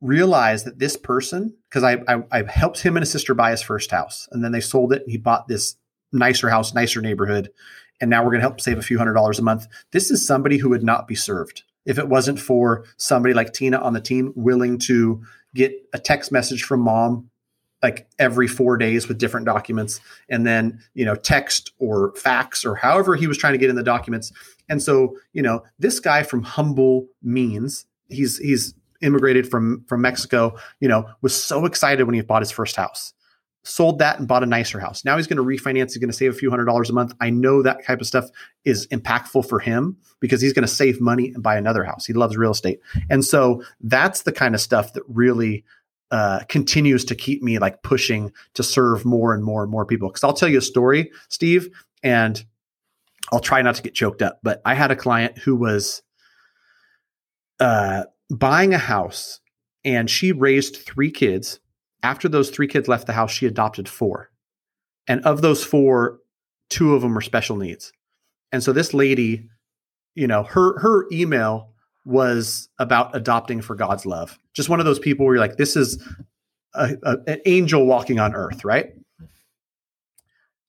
[SPEAKER 3] realize that this person, because I, I, I helped him and his sister buy his first house, and then they sold it, and he bought this nicer house, nicer neighborhood, and now we're going to help save a few hundred dollars a month. This is somebody who would not be served if it wasn't for somebody like Tina on the team willing to get a text message from mom like every four days with different documents and then you know text or fax or however he was trying to get in the documents. And so you know this guy from humble means he's he's immigrated from from mexico you know was so excited when he bought his first house sold that and bought a nicer house. Now he's going to refinance he's going to save a few hundred dollars a month. I know that type of stuff is impactful for him because he's going to save money and buy another house. He loves real estate. And so that's the kind of stuff that really uh, continues to keep me like pushing to serve more and more and more people. Because I'll tell you a story, Steve, and I'll try not to get choked up. But I had a client who was uh, buying a house, and she raised three kids. After those three kids left the house, she adopted four, and of those four, two of them were special needs. And so this lady, you know, her her email was about adopting for God's love. Just one of those people where you're like, this is a, a, an angel walking on earth, right?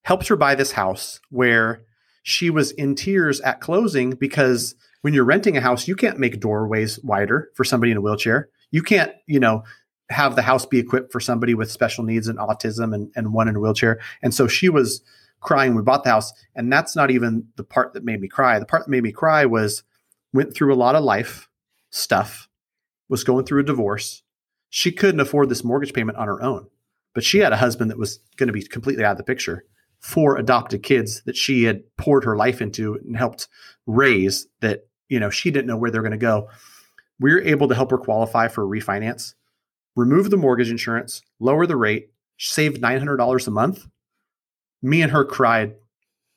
[SPEAKER 3] Helped her buy this house where she was in tears at closing because when you're renting a house, you can't make doorways wider for somebody in a wheelchair. You can't, you know, have the house be equipped for somebody with special needs and autism and, and one in a wheelchair. And so she was crying we bought the house. And that's not even the part that made me cry. The part that made me cry was went through a lot of life stuff, was going through a divorce. She couldn't afford this mortgage payment on her own, but she had a husband that was going to be completely out of the picture. Four adopted kids that she had poured her life into and helped raise that, you know, she didn't know where they're going to go. We were able to help her qualify for a refinance, remove the mortgage insurance, lower the rate, save $900 a month. Me and her cried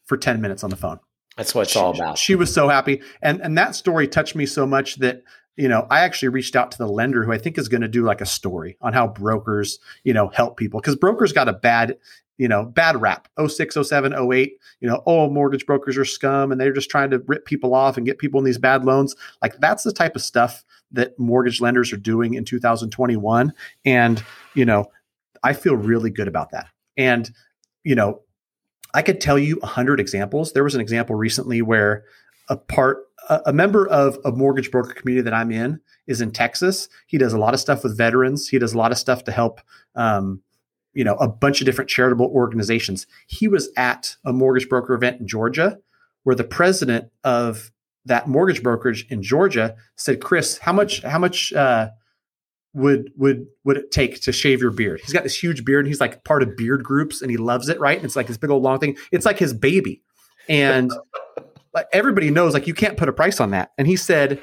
[SPEAKER 3] for 10 minutes on the phone.
[SPEAKER 2] That's what it's all about.
[SPEAKER 3] She was so happy. And and that story touched me so much that you know, I actually reached out to the lender who I think is going to do like a story on how brokers, you know, help people because brokers got a bad, you know, bad rap 06, 07, 08, you know, oh, mortgage brokers are scum and they're just trying to rip people off and get people in these bad loans. Like that's the type of stuff that mortgage lenders are doing in 2021. And, you know, I feel really good about that. And, you know, I could tell you a hundred examples. There was an example recently where a part a member of a mortgage broker community that I'm in is in Texas. He does a lot of stuff with veterans. He does a lot of stuff to help, um, you know, a bunch of different charitable organizations. He was at a mortgage broker event in Georgia where the president of that mortgage brokerage in Georgia said, "Chris, how much how much uh, would would would it take to shave your beard?" He's got this huge beard, and he's like part of beard groups, and he loves it. Right? And it's like this big old long thing. It's like his baby, and like everybody knows like you can't put a price on that. And he said,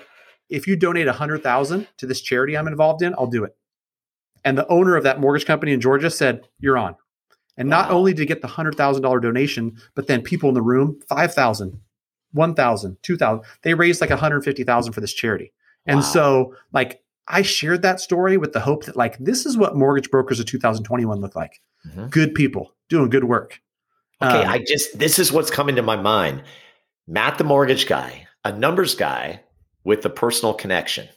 [SPEAKER 3] if you donate a hundred thousand to this charity I'm involved in, I'll do it. And the owner of that mortgage company in Georgia said, You're on. And not only did he get the hundred thousand dollar donation, but then people in the room, five thousand, one thousand, two thousand, they raised like 150,000 for this charity. And wow. so like I shared that story with the hope that like this is what mortgage brokers of 2021 look like. Mm-hmm. Good people doing good work.
[SPEAKER 2] Okay, um, I just this is what's coming to my mind. Matt, the mortgage guy, a numbers guy with the personal connection.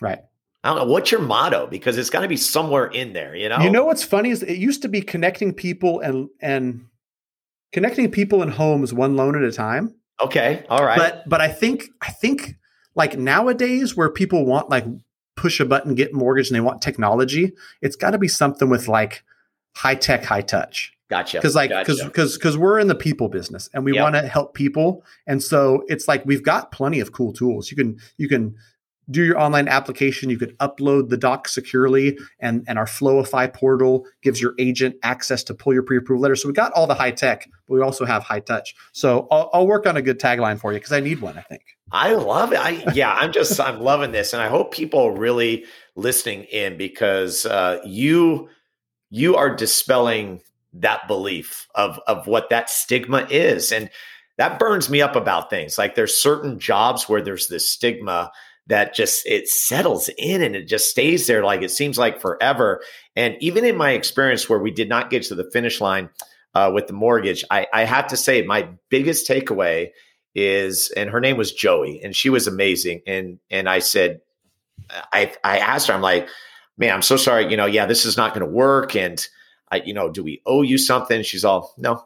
[SPEAKER 3] Right.
[SPEAKER 2] I don't know what's your motto because it's got to be somewhere in there, you know.
[SPEAKER 3] You know what's funny is it used to be connecting people and and connecting people and homes one loan at a time.
[SPEAKER 2] Okay, all right.
[SPEAKER 3] But but I think I think like nowadays where people want like push a button get mortgage and they want technology, it's got to be something with like high tech, high touch.
[SPEAKER 2] Gotcha.
[SPEAKER 3] Because like because
[SPEAKER 2] gotcha.
[SPEAKER 3] because because we're in the people business and we yep. want to help people, and so it's like we've got plenty of cool tools. You can you can do your online application. You could upload the doc securely, and and our Floify portal gives your agent access to pull your pre-approval letter. So we got all the high tech, but we also have high touch. So I'll, I'll work on a good tagline for you because I need one. I think.
[SPEAKER 2] I love it. I yeah, I'm just I'm loving this, and I hope people are really listening in because uh, you you are dispelling that belief of of what that stigma is and that burns me up about things like there's certain jobs where there's this stigma that just it settles in and it just stays there like it seems like forever and even in my experience where we did not get to the finish line uh, with the mortgage I, I have to say my biggest takeaway is and her name was joey and she was amazing and and i said i i asked her i'm like man i'm so sorry you know yeah this is not going to work and I, you know, do we owe you something? She's all, no,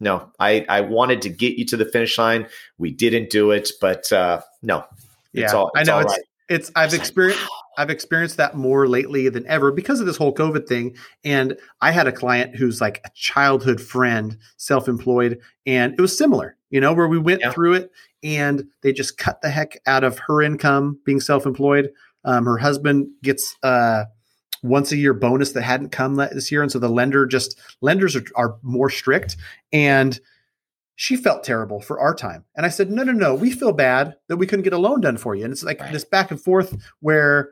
[SPEAKER 2] no. I, I wanted to get you to the finish line. We didn't do it, but uh, no.
[SPEAKER 3] It's yeah, all, it's I know it's right. it's I've experienced like, wow. I've experienced that more lately than ever because of this whole COVID thing. And I had a client who's like a childhood friend, self-employed, and it was similar, you know, where we went yeah. through it and they just cut the heck out of her income being self-employed. Um, her husband gets uh, once a year bonus that hadn't come this year. And so the lender just, lenders are, are more strict. And she felt terrible for our time. And I said, no, no, no, we feel bad that we couldn't get a loan done for you. And it's like right. this back and forth where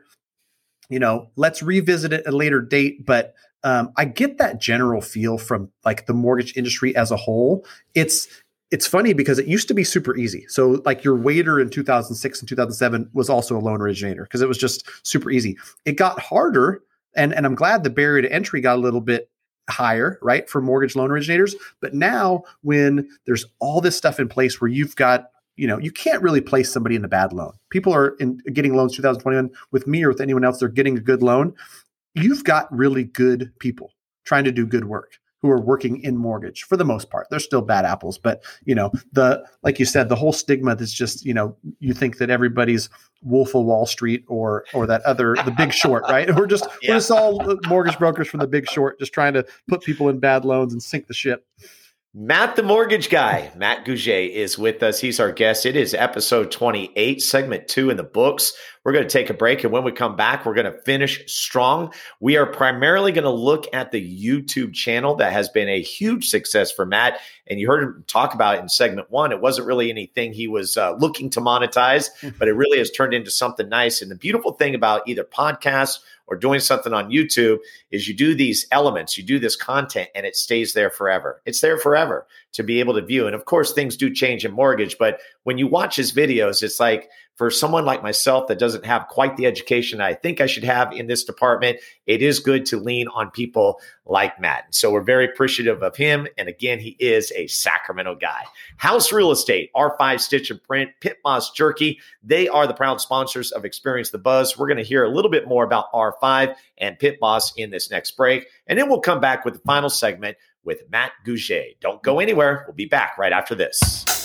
[SPEAKER 3] you know, let's revisit it at a later date. But um, I get that general feel from like the mortgage industry as a whole. It's it's funny because it used to be super easy. So like your waiter in 2006 and 2007 was also a loan originator because it was just super easy. It got harder and and I'm glad the barrier to entry got a little bit higher, right, for mortgage loan originators. But now when there's all this stuff in place where you've got you know, you can't really place somebody in a bad loan. People are in, getting loans 2021 with me or with anyone else. They're getting a good loan. You've got really good people trying to do good work who are working in mortgage for the most part. They're still bad apples, but you know, the like you said, the whole stigma that's just, you know, you think that everybody's Wolf of Wall Street or or that other the big short, right? We're just yeah. we're just all mortgage brokers from the big short just trying to put people in bad loans and sink the ship.
[SPEAKER 2] Matt, the mortgage guy, Matt Gouget is with us. He's our guest. It is episode 28, segment two in the books. We're going to take a break. And when we come back, we're going to finish strong. We are primarily going to look at the YouTube channel that has been a huge success for Matt. And you heard him talk about it in segment one. It wasn't really anything he was uh, looking to monetize, but it really has turned into something nice. And the beautiful thing about either podcasts or doing something on YouTube is you do these elements, you do this content, and it stays there forever. It's there forever to be able to view. And of course, things do change in mortgage, but when you watch his videos, it's like for someone like myself that doesn't have quite the education I think I should have in this department, it is good to lean on people like Matt. So we're very appreciative of him. And again, he is a Sacramento guy. House Real Estate, R5 Stitch and Print, Pit Boss Jerky, they are the proud sponsors of Experience the Buzz. We're going to hear a little bit more about R5 and Pit Boss in this next break. And then we'll come back with the final segment with Matt Gouget. Don't go anywhere. We'll be back right after this.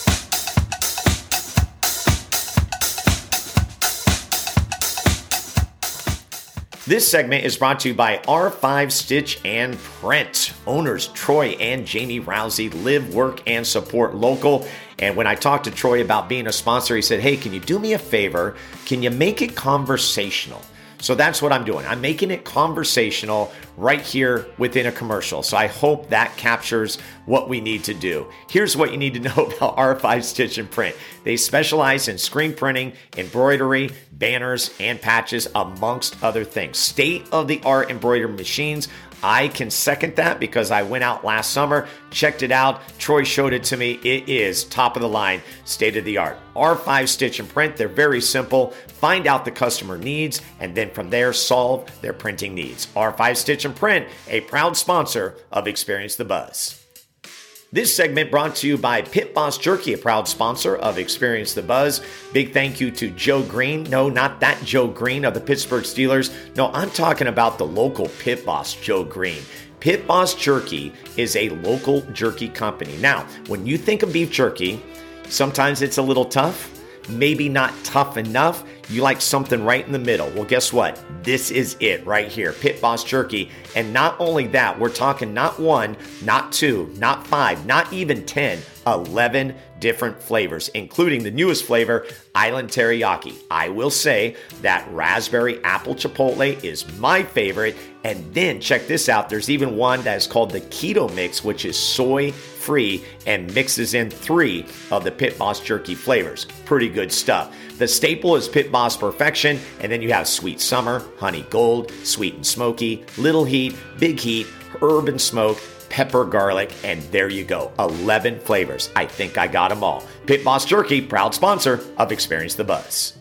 [SPEAKER 2] This segment is brought to you by R5 Stitch and Print. Owners Troy and Jamie Rousey live, work, and support local. And when I talked to Troy about being a sponsor, he said, Hey, can you do me a favor? Can you make it conversational? So that's what I'm doing. I'm making it conversational right here within a commercial. So I hope that captures what we need to do. Here's what you need to know about R5 Stitch and Print. They specialize in screen printing, embroidery, banners, and patches, amongst other things. State of the art embroidery machines I can second that because I went out last summer, checked it out. Troy showed it to me. It is top of the line, state of the art. R5 Stitch and Print, they're very simple. Find out the customer needs and then from there solve their printing needs. R5 Stitch and Print, a proud sponsor of Experience the Buzz. This segment brought to you by Pit Boss Jerky, a proud sponsor of Experience the Buzz. Big thank you to Joe Green. No, not that Joe Greene of the Pittsburgh Steelers. No, I'm talking about the local Pit Boss, Joe Green. Pit Boss Jerky is a local jerky company. Now, when you think of beef jerky, sometimes it's a little tough maybe not tough enough. You like something right in the middle. Well, guess what? This is it right here Pit Boss Jerky. And not only that, we're talking not one, not two, not five, not even 10, 11 different flavors, including the newest flavor, Island Teriyaki. I will say that raspberry apple chipotle is my favorite. And then check this out there's even one that is called the Keto Mix, which is soy free and mixes in three of the Pit Boss jerky flavors. Pretty good stuff. The staple is Pit Boss Perfection, and then you have Sweet Summer, Honey Gold, Sweet and Smoky, Little Heat, Big Heat, Herb and Smoke, pepper garlic, and there you go 11 flavors. I think I got them all. Pit Boss Jerky, proud sponsor of Experience the Buzz.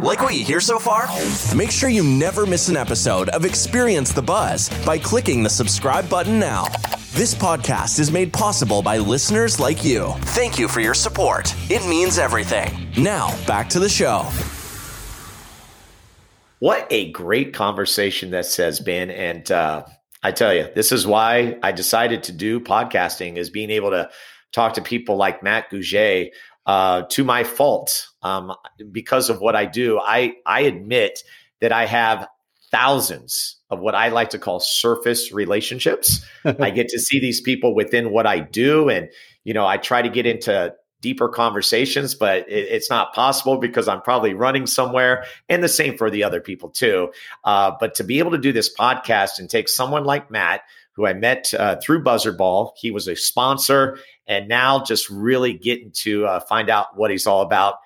[SPEAKER 1] Like what you hear so far? Make sure you never miss an episode of Experience the Buzz by clicking the subscribe button now. This podcast is made possible by listeners like you. Thank you for your support. It means everything. Now, back to the show.
[SPEAKER 2] What a great conversation this has been. And uh, I tell you, this is why I decided to do podcasting is being able to talk to people like Matt Gouget uh, to my fault um, because of what I do. I, I admit that I have thousands of what I like to call surface relationships. I get to see these people within what I do. And, you know, I try to get into deeper conversations, but it, it's not possible because I'm probably running somewhere. And the same for the other people too. Uh, but to be able to do this podcast and take someone like Matt, who I met uh, through Buzzard Ball, he was a sponsor, and now just really getting to uh, find out what he's all about.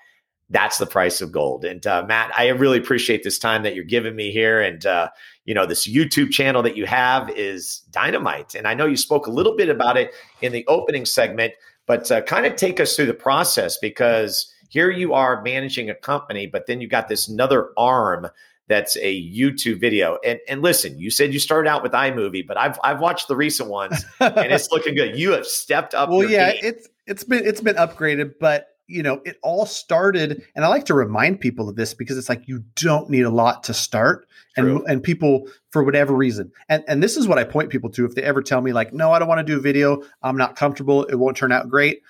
[SPEAKER 2] that's the price of gold. And uh, Matt, I really appreciate this time that you're giving me here. And uh, you know, this YouTube channel that you have is dynamite. And I know you spoke a little bit about it in the opening segment, but uh, kind of take us through the process because here you are managing a company, but then you got this another arm that's a YouTube video. And and listen, you said you started out with iMovie, but I've I've watched the recent ones and it's looking good. You have stepped up.
[SPEAKER 3] well, yeah,
[SPEAKER 2] game.
[SPEAKER 3] it's it's been it's been upgraded, but you know, it all started, and I like to remind people of this because it's like you don't need a lot to start, True. and and people for whatever reason, and and this is what I point people to if they ever tell me like, no, I don't want to do a video, I'm not comfortable, it won't turn out great.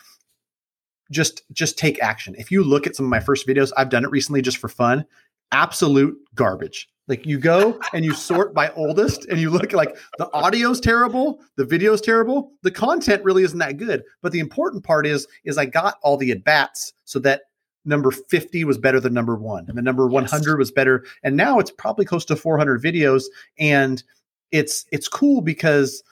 [SPEAKER 3] Just just take action. If you look at some of my first videos, I've done it recently just for fun. Absolute garbage. Like you go and you sort by oldest and you look like the audio's terrible, the video's terrible, the content really isn't that good. But the important part is is I got all the at bats so that number 50 was better than number 1 and the number 100 yes. was better and now it's probably close to 400 videos and it's it's cool because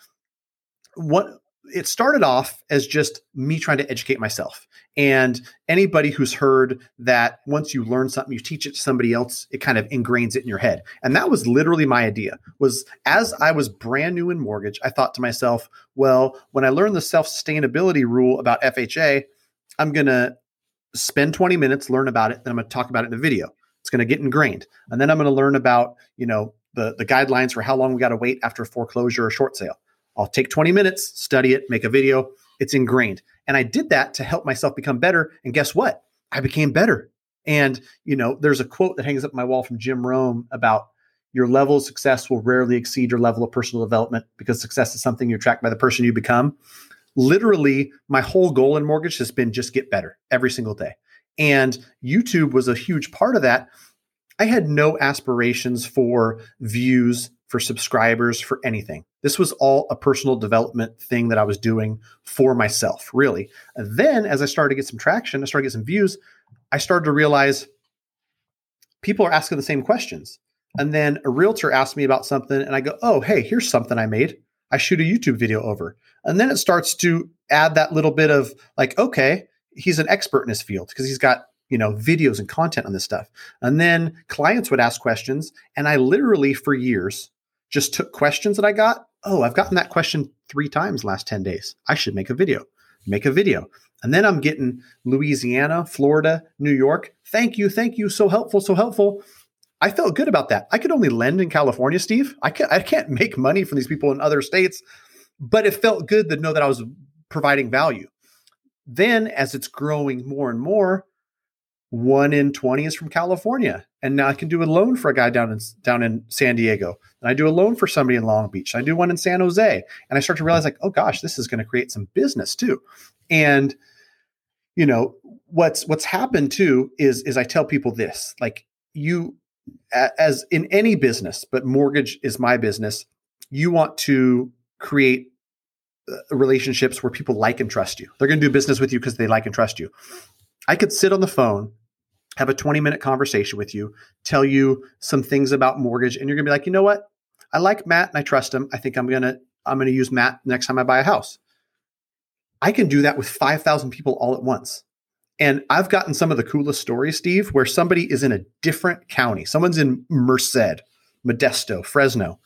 [SPEAKER 3] what it started off as just me trying to educate myself and anybody who's heard that once you learn something, you teach it to somebody else, it kind of ingrains it in your head. And that was literally my idea. Was as I was brand new in mortgage, I thought to myself, well, when I learn the self-sustainability rule about FHA, I'm going to spend 20 minutes, learn about it, then I'm going to talk about it in a video. It's going to get ingrained. And then I'm going to learn about, you know, the the guidelines for how long we got to wait after a foreclosure or short sale. I'll take 20 minutes, study it, make a video. It's ingrained. And I did that to help myself become better. And guess what? I became better. And, you know, there's a quote that hangs up my wall from Jim Rohn about your level of success will rarely exceed your level of personal development because success is something you're attract by the person you become. Literally, my whole goal in mortgage has been just get better every single day. And YouTube was a huge part of that. I had no aspirations for views, for subscribers, for anything. This was all a personal development thing that I was doing for myself, really. And then as I started to get some traction, I started to get some views, I started to realize people are asking the same questions. And then a realtor asked me about something, and I go, oh, hey, here's something I made. I shoot a YouTube video over. And then it starts to add that little bit of like, okay, he's an expert in his field because he's got you know videos and content on this stuff and then clients would ask questions and i literally for years just took questions that i got oh, I've gotten that question three times last 10 days. I should make a video. Make a video. And then I'm getting Louisiana, Florida, New York. Thank you. Thank you. So helpful. So helpful. I felt good about that. I could only lend in California, Steve. I can't, I can't make money from these people in other states, but it felt good to know that I was providing value. Then, as it's growing more and more, one in 20 is from California. And now I can do a loan for a guy down in down in San Diego. And I do a loan for somebody in Long Beach. I do one in San Jose. And I start to realize like, oh gosh, this is going to create some business too. And you know, what's what's happened too is is I tell people this, like you as in any business, but mortgage is my business, you want to create uh, relationships where people like and trust you. They're going to do business with you because they like and trust you. I could sit on the phone have a 20 minute conversation with you, tell you some things about mortgage, and you're gonna be like, you know what? I like Matt and I trust him. I think I'm gonna I'm gonna use Matt next time I buy a house. I can do that with 5,000 people all at once. And I've gotten some of the coolest stories, Steve, where somebody is in a different county. Someone's in Merced, Modesto, Fresno,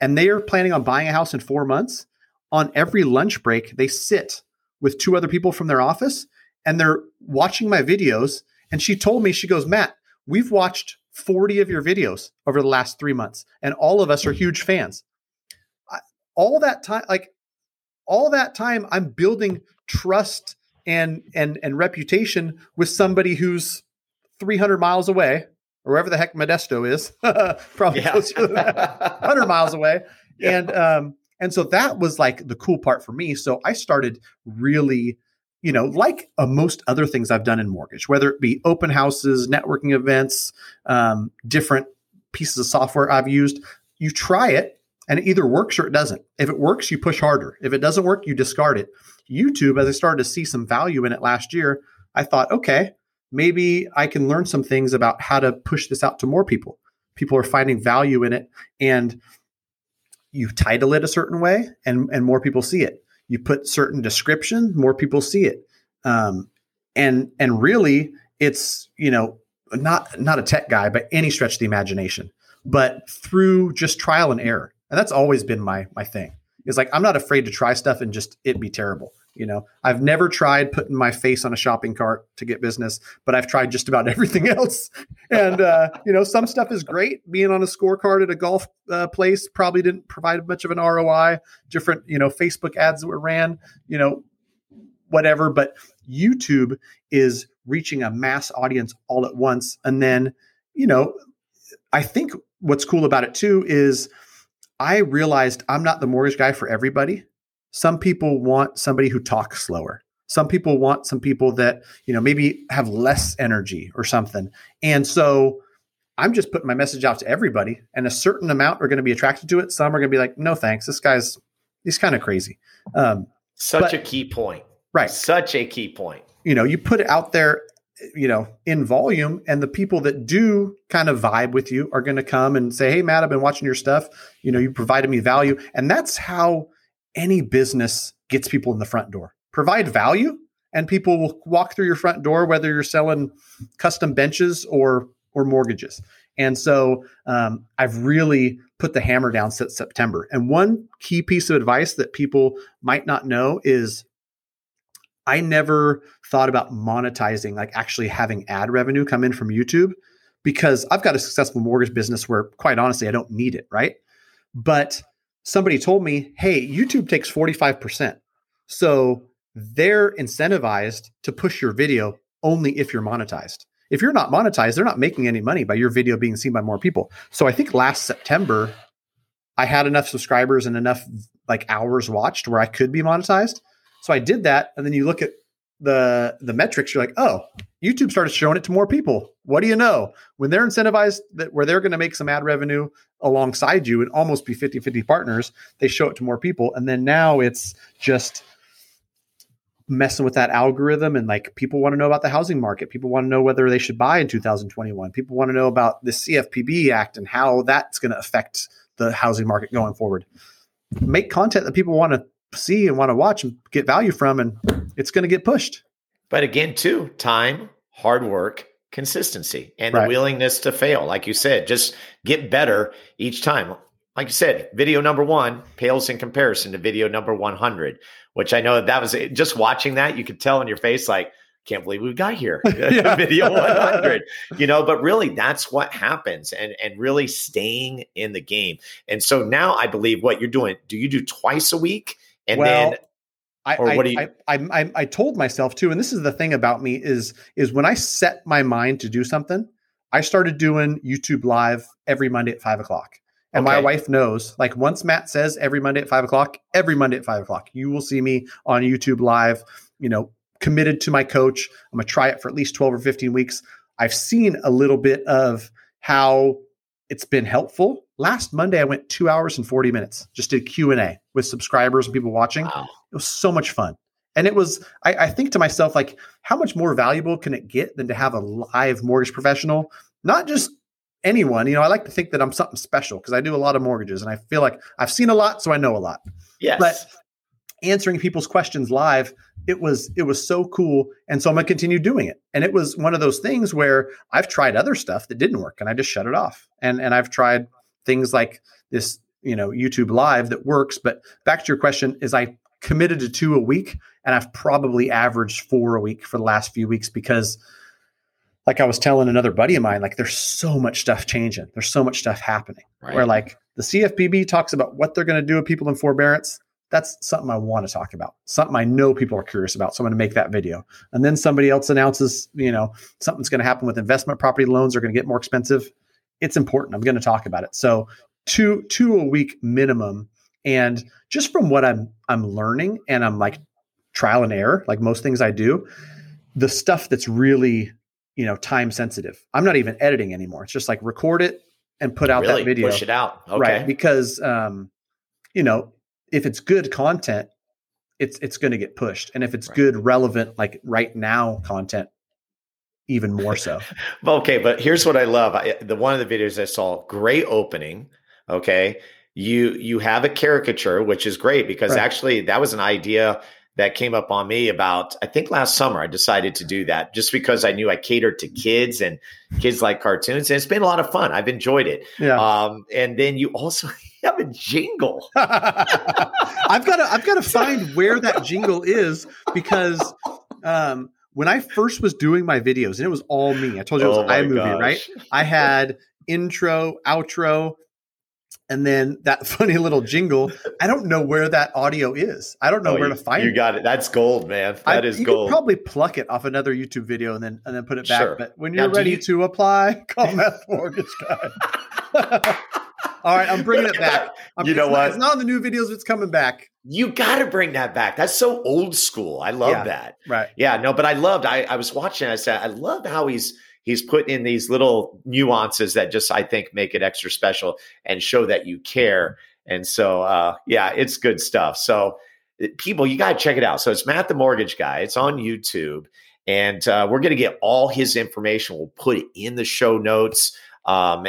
[SPEAKER 3] and they are planning on buying a house in four months. On every lunch break, they sit with two other people from their office and they're watching my videos and she told me, she goes, Matt, we've watched 40 of your videos over the last three months, and all of us are huge fans. All that time, like all that time, I'm building trust and and and reputation with somebody who's 300 miles away, or wherever the heck Modesto is, probably yeah. closer to 100 miles away. Yeah. And um, and so that was like the cool part for me. So I started really you know, like uh, most other things I've done in mortgage, whether it be open houses, networking events, um, different pieces of software I've used, you try it and it either works or it doesn't. If it works, you push harder. If it doesn't work, you discard it. YouTube, as I started to see some value in it last year, I thought, okay, maybe I can learn some things about how to push this out to more people. People are finding value in it and you title it a certain way and, and more people see it you put certain description, more people see it. Um, and and really, it's you know not not a tech guy by any stretch of the imagination, but through just trial and error, and that's always been my my thing. Is like I'm not afraid to try stuff and just it be terrible. You know, I've never tried putting my face on a shopping cart to get business, but I've tried just about everything else. And uh, you know, some stuff is great. Being on a scorecard at a golf uh, place probably didn't provide much of an ROI. Different, you know, Facebook ads that were ran, you know, whatever. But YouTube is reaching a mass audience all at once, and then, you know, I think what's cool about it too is I realized I'm not the mortgage guy for everybody some people want somebody who talks slower. Some people want some people that, you know, maybe have less energy or something. And so I'm just putting my message out to everybody, and a certain amount are going to be attracted to it. Some are going to be like, no, thanks. This guy's, he's kind of crazy. Um,
[SPEAKER 2] Such but, a key point.
[SPEAKER 3] Right.
[SPEAKER 2] Such a key point.
[SPEAKER 3] You know, you put it out there, you know, in volume, and the people that do kind of vibe with you are going to come and say, hey, Matt, I've been watching your stuff. You know, you provided me value. And that's how any business gets people in the front door. Provide value, and people will walk through your front door, whether you're selling custom benches or or mortgages. And so um, I've really put the hammer down since September. And one key piece of advice that people might not know is I never thought about monetizing, like actually having ad revenue come in from YouTube, because I've got a successful mortgage business where, quite honestly, I don't need it, right? But somebody told me, hey, YouTube takes 45%. So they're incentivized to push your video only if you're monetized. If you're not monetized, they're not making any money by your video being seen by more people. So I think last September, I had enough subscribers and enough like hours watched where I could be monetized. So I did that. And then you look at the the metrics, you're like, oh, YouTube started showing it to more people. What do you know? When they're incentivized that where they're going to make some ad revenue alongside you and almost be 50-50 partners, they show it to more people. And then now it's just messing with that algorithm and like people want to know about the housing market. People want to know whether they should buy in 2021. People want to know about the CFPB Act and how that's going to affect the housing market going forward. Make content that people want to see and want to watch and get value from and it's going to get pushed.
[SPEAKER 2] But again, too, time, hard work, consistency, and right. the willingness to fail. Like you said, just get better each time. Like you said, video number one pales in comparison to video number 100, which I know that was just watching that, you could tell in your face, like, can't believe we got here video 100 you know but really that's what happens and and really staying in the game and so now i believe what you're doing do you do twice a week and well, then
[SPEAKER 3] I, do you? I, I, I, told myself too, and this is the thing about me is is when I set my mind to do something, I started doing YouTube live every Monday at five o'clock. And okay. my wife knows, like once Matt says every Monday at five o'clock, every Monday at five o'clock, you will see me on YouTube live. You know, committed to my coach. I'm gonna try it for at least twelve or fifteen weeks. I've seen a little bit of how it's been helpful. Last Monday, I went two hours and 40 minutes, just did Q&A with subscribers and people watching. Wow. It was so much fun. And it was, I, I, think to myself, like, how much more valuable can it get than to have a live mortgage professional? Not just anyone. You know, I like to think that I'm something special because I do a lot of mortgages and I feel like I've seen a lot, so I know a lot.
[SPEAKER 2] Yes.
[SPEAKER 3] But answering people's questions live it was it was so cool and so i'm going to continue doing it and it was one of those things where i've tried other stuff that didn't work and i just shut it off and and i've tried things like this you know youtube live that works but back to your question is i committed to two a week and i've probably averaged four a week for the last few weeks because like i was telling another buddy of mine like there's so much stuff changing there's so much stuff happening right. where like the cfpb talks about what they're going to do with people in forbearance that's something I want to talk about, something I know people are curious about. So I'm going to make that video. And then somebody else announces, you know, something's going to happen with investment property loans are going to get more expensive. It's important. I'm going to talk about it. So two two a week minimum. And just from what I'm I'm learning and I'm like trial and error, like most things I do, the stuff that's really, you know, time sensitive. I'm not even editing anymore. It's just like record it and put out
[SPEAKER 2] really?
[SPEAKER 3] that video.
[SPEAKER 2] Push it out. Okay.
[SPEAKER 3] Right. Because um, you know, if it's good content, it's it's going to get pushed, and if it's right. good, relevant, like right now content, even more so.
[SPEAKER 2] okay, but here's what I love: I, the one of the videos I saw, great opening. Okay, you you have a caricature, which is great because right. actually that was an idea that came up on me about I think last summer I decided to do that just because I knew I catered to kids and kids like cartoons and it's been a lot of fun. I've enjoyed it.
[SPEAKER 3] Yeah.
[SPEAKER 2] Um, and then you also have a jingle.
[SPEAKER 3] I've got to I've got to find where that jingle is because um, when I first was doing my videos and it was all me. I told you it was
[SPEAKER 2] Oh
[SPEAKER 3] iMovie,
[SPEAKER 2] gosh.
[SPEAKER 3] right? I had intro, outro, and then that funny little jingle. I don't know where that audio is. I don't know
[SPEAKER 2] Oh,
[SPEAKER 3] where
[SPEAKER 2] you,
[SPEAKER 3] to find
[SPEAKER 2] you
[SPEAKER 3] it.
[SPEAKER 2] You got it. That's gold, man. That
[SPEAKER 3] I,
[SPEAKER 2] is gold.
[SPEAKER 3] probably pluck it off another YouTube video and then and then put it back.
[SPEAKER 2] Sure.
[SPEAKER 3] But when you're
[SPEAKER 2] do
[SPEAKER 3] ready
[SPEAKER 2] you-
[SPEAKER 3] to apply, call Meth Mortgage Guy. All right, I'm bringing it back. I'm-
[SPEAKER 2] You know
[SPEAKER 3] not-
[SPEAKER 2] what?
[SPEAKER 3] It's not on the new videos. It's coming back.
[SPEAKER 2] you got to bring that back. That's so old school. I love
[SPEAKER 3] Yeah.
[SPEAKER 2] that.
[SPEAKER 3] Right.
[SPEAKER 2] Yeah, no, but I loved. I, I was watching. I said, I love how he's he's putting in these little nuances that just I think make it extra special and show that you care. And so, uh, yeah, it's good stuff. So, uh, people, you got to check it out. So it's Matt the Mortgage Guy. It's on YouTube, and uh, we're going to get all his information. We'll put it in the show notes. Um,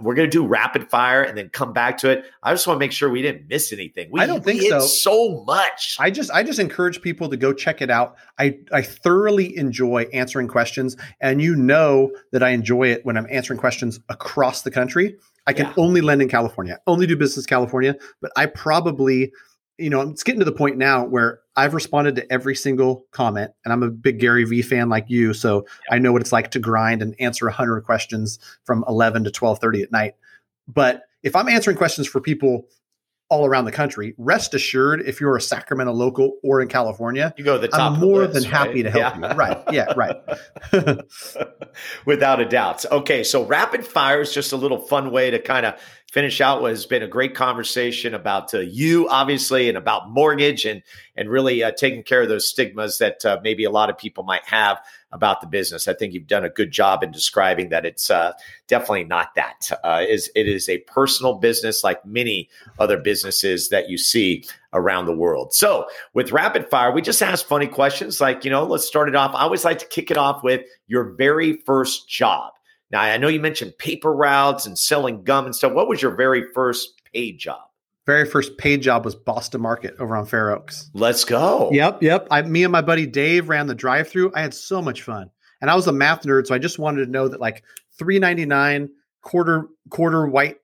[SPEAKER 2] we're going to do rapid fire and then come back to it. I just want to make sure we didn't miss anything. We,
[SPEAKER 3] I don't think
[SPEAKER 2] we
[SPEAKER 3] so.
[SPEAKER 2] So much.
[SPEAKER 3] I just I just encourage people to go check it out. I I thoroughly enjoy answering questions, and you know that I enjoy it when I'm answering questions across the country. I can
[SPEAKER 2] Yeah.
[SPEAKER 3] only lend in California, only do business California, but I probably, you know, it's getting to the point now where I've responded to every single comment, and I'm a big Gary Vee fan like you, so I know what it's like to grind and answer 100 questions from 11 to 12:30 at night. But if I'm answering questions for people all around the country, rest assured, if you're a Sacramento local or in California,
[SPEAKER 2] You go to the top.
[SPEAKER 3] I'm more
[SPEAKER 2] list,
[SPEAKER 3] than happy
[SPEAKER 2] right?
[SPEAKER 3] to help
[SPEAKER 2] Yeah.
[SPEAKER 3] you. Right. Yeah. Right.
[SPEAKER 2] Without a doubt. Okay, so rapid fire is just a little fun way to kind of finish out what has been a great conversation about uh, you, obviously, and about mortgage and and really uh, taking care of those stigmas that uh, maybe a lot of people might have about the business. I think you've done a good job in describing that it's uh, definitely not that. Uh, is it is a personal business like many other businesses that you see around the world. So with rapid fire, we just ask funny questions like, you know, let's start it off. I always like to kick it off with your very first job. Now, I know you mentioned paper routes and selling gum and stuff. What was your very first paid job?
[SPEAKER 3] Very first paid job was Boston Market over on Fair Oaks.
[SPEAKER 2] Let's go.
[SPEAKER 3] Yep. Yep. I, me and my buddy Dave ran the drive through. I had so much fun. And I was a math nerd. So I just wanted to know that like three ninety nine quarter, quarter white,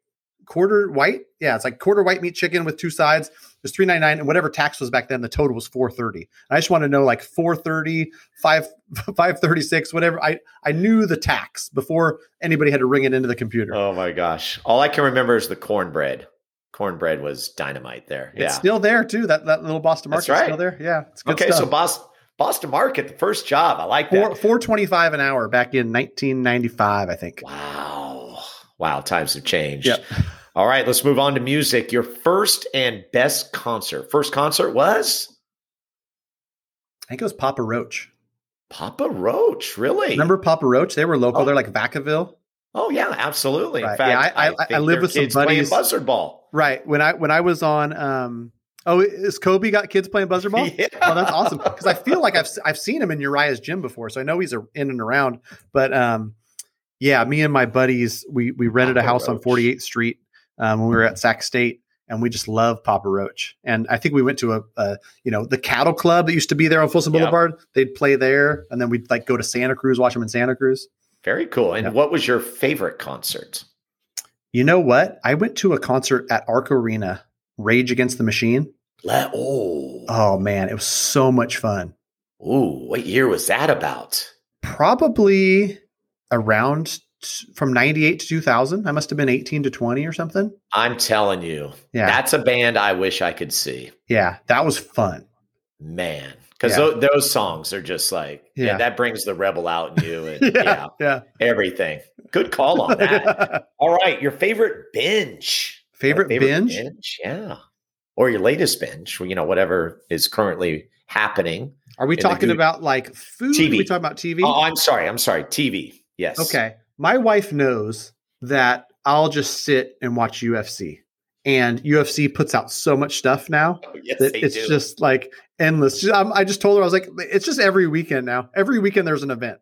[SPEAKER 3] quarter white. Yeah. It's like quarter white meat chicken with two sides. It's three ninety nine, and whatever tax was back then, the total was four thirty. I just want to know like 430, 5, 536, whatever. I I knew the tax before anybody had to ring it into the computer.
[SPEAKER 2] Oh my gosh. All I can remember is the cornbread. Cornbread was dynamite there.
[SPEAKER 3] It's
[SPEAKER 2] yeah.
[SPEAKER 3] still there too. That that little Boston
[SPEAKER 2] That's
[SPEAKER 3] Market's
[SPEAKER 2] right.
[SPEAKER 3] still there. Yeah, it's good
[SPEAKER 2] okay,
[SPEAKER 3] stuff.
[SPEAKER 2] so Boston, Boston Market, the first job. I like that.
[SPEAKER 3] four twenty five an hour back in nineteen ninety five, I think.
[SPEAKER 2] Wow. Wow. Times have changed.
[SPEAKER 3] Yep.
[SPEAKER 2] All right, let's move on to music. Your first and best concert. First concert was
[SPEAKER 3] I think it was Papa Roach.
[SPEAKER 2] Papa Roach. Really?
[SPEAKER 3] Remember Papa Roach? They were local.
[SPEAKER 2] Oh.
[SPEAKER 3] They're like Vacaville.
[SPEAKER 2] Oh yeah, absolutely. In fact,
[SPEAKER 3] Yeah, I- I- I
[SPEAKER 2] think
[SPEAKER 3] live with some
[SPEAKER 2] kids playing
[SPEAKER 3] buddies-
[SPEAKER 2] buzzard ball.
[SPEAKER 3] Right. When I when I was on um oh is Kobe got kids playing buzzer ball?
[SPEAKER 2] Yeah.
[SPEAKER 3] Oh, that's awesome. Because I feel like I've I've seen him in Uriah's gym before, so I know he's a, in and around. But um, yeah, me and my buddies we we rented a
[SPEAKER 2] Papa
[SPEAKER 3] house on 48th Street um, when we were at Sac State, and we just love Papa Roach. And I think we went to a, a you know the Cattle Club that used to be there on Folsom. Boulevard. They'd play there, and then we'd like go to Santa Cruz, watch them in Santa Cruz.
[SPEAKER 2] Very cool. And
[SPEAKER 3] Yeah.
[SPEAKER 2] what was your favorite concert?
[SPEAKER 3] You know what? I went to a concert at Arco Arena, Rage Against the Machine.
[SPEAKER 2] Let oh,
[SPEAKER 3] Oh man, it was so much fun.
[SPEAKER 2] ooh, what year was that about?
[SPEAKER 3] Probably around t- from 98 to 2000. I must have been 18 to 20 or something.
[SPEAKER 2] I'm telling you,
[SPEAKER 3] Yeah.
[SPEAKER 2] that's a band I wish I could see.
[SPEAKER 3] yeah, that was fun.
[SPEAKER 2] Man, because
[SPEAKER 3] Yeah.
[SPEAKER 2] those songs are just like, yeah.
[SPEAKER 3] Yeah.
[SPEAKER 2] that brings the rebel out in you, and yeah,
[SPEAKER 3] Yeah.
[SPEAKER 2] everything. Good call on that. All right, your favorite binge?
[SPEAKER 3] favorite, binge? binge?
[SPEAKER 2] Yeah, or your latest binge? You know, whatever is currently happening.
[SPEAKER 3] Are we talking about like food?
[SPEAKER 2] TV.
[SPEAKER 3] Are we talking about TV?
[SPEAKER 2] Oh, I'm sorry. I'm sorry. TV. Yes.
[SPEAKER 3] Okay. My wife knows that I'll just sit and watch UFC. And UFC puts out so much stuff now
[SPEAKER 2] Oh, yes,
[SPEAKER 3] that it's
[SPEAKER 2] do.
[SPEAKER 3] just like endless. I just told her I was like, it's just every weekend now. Every weekend there's an event.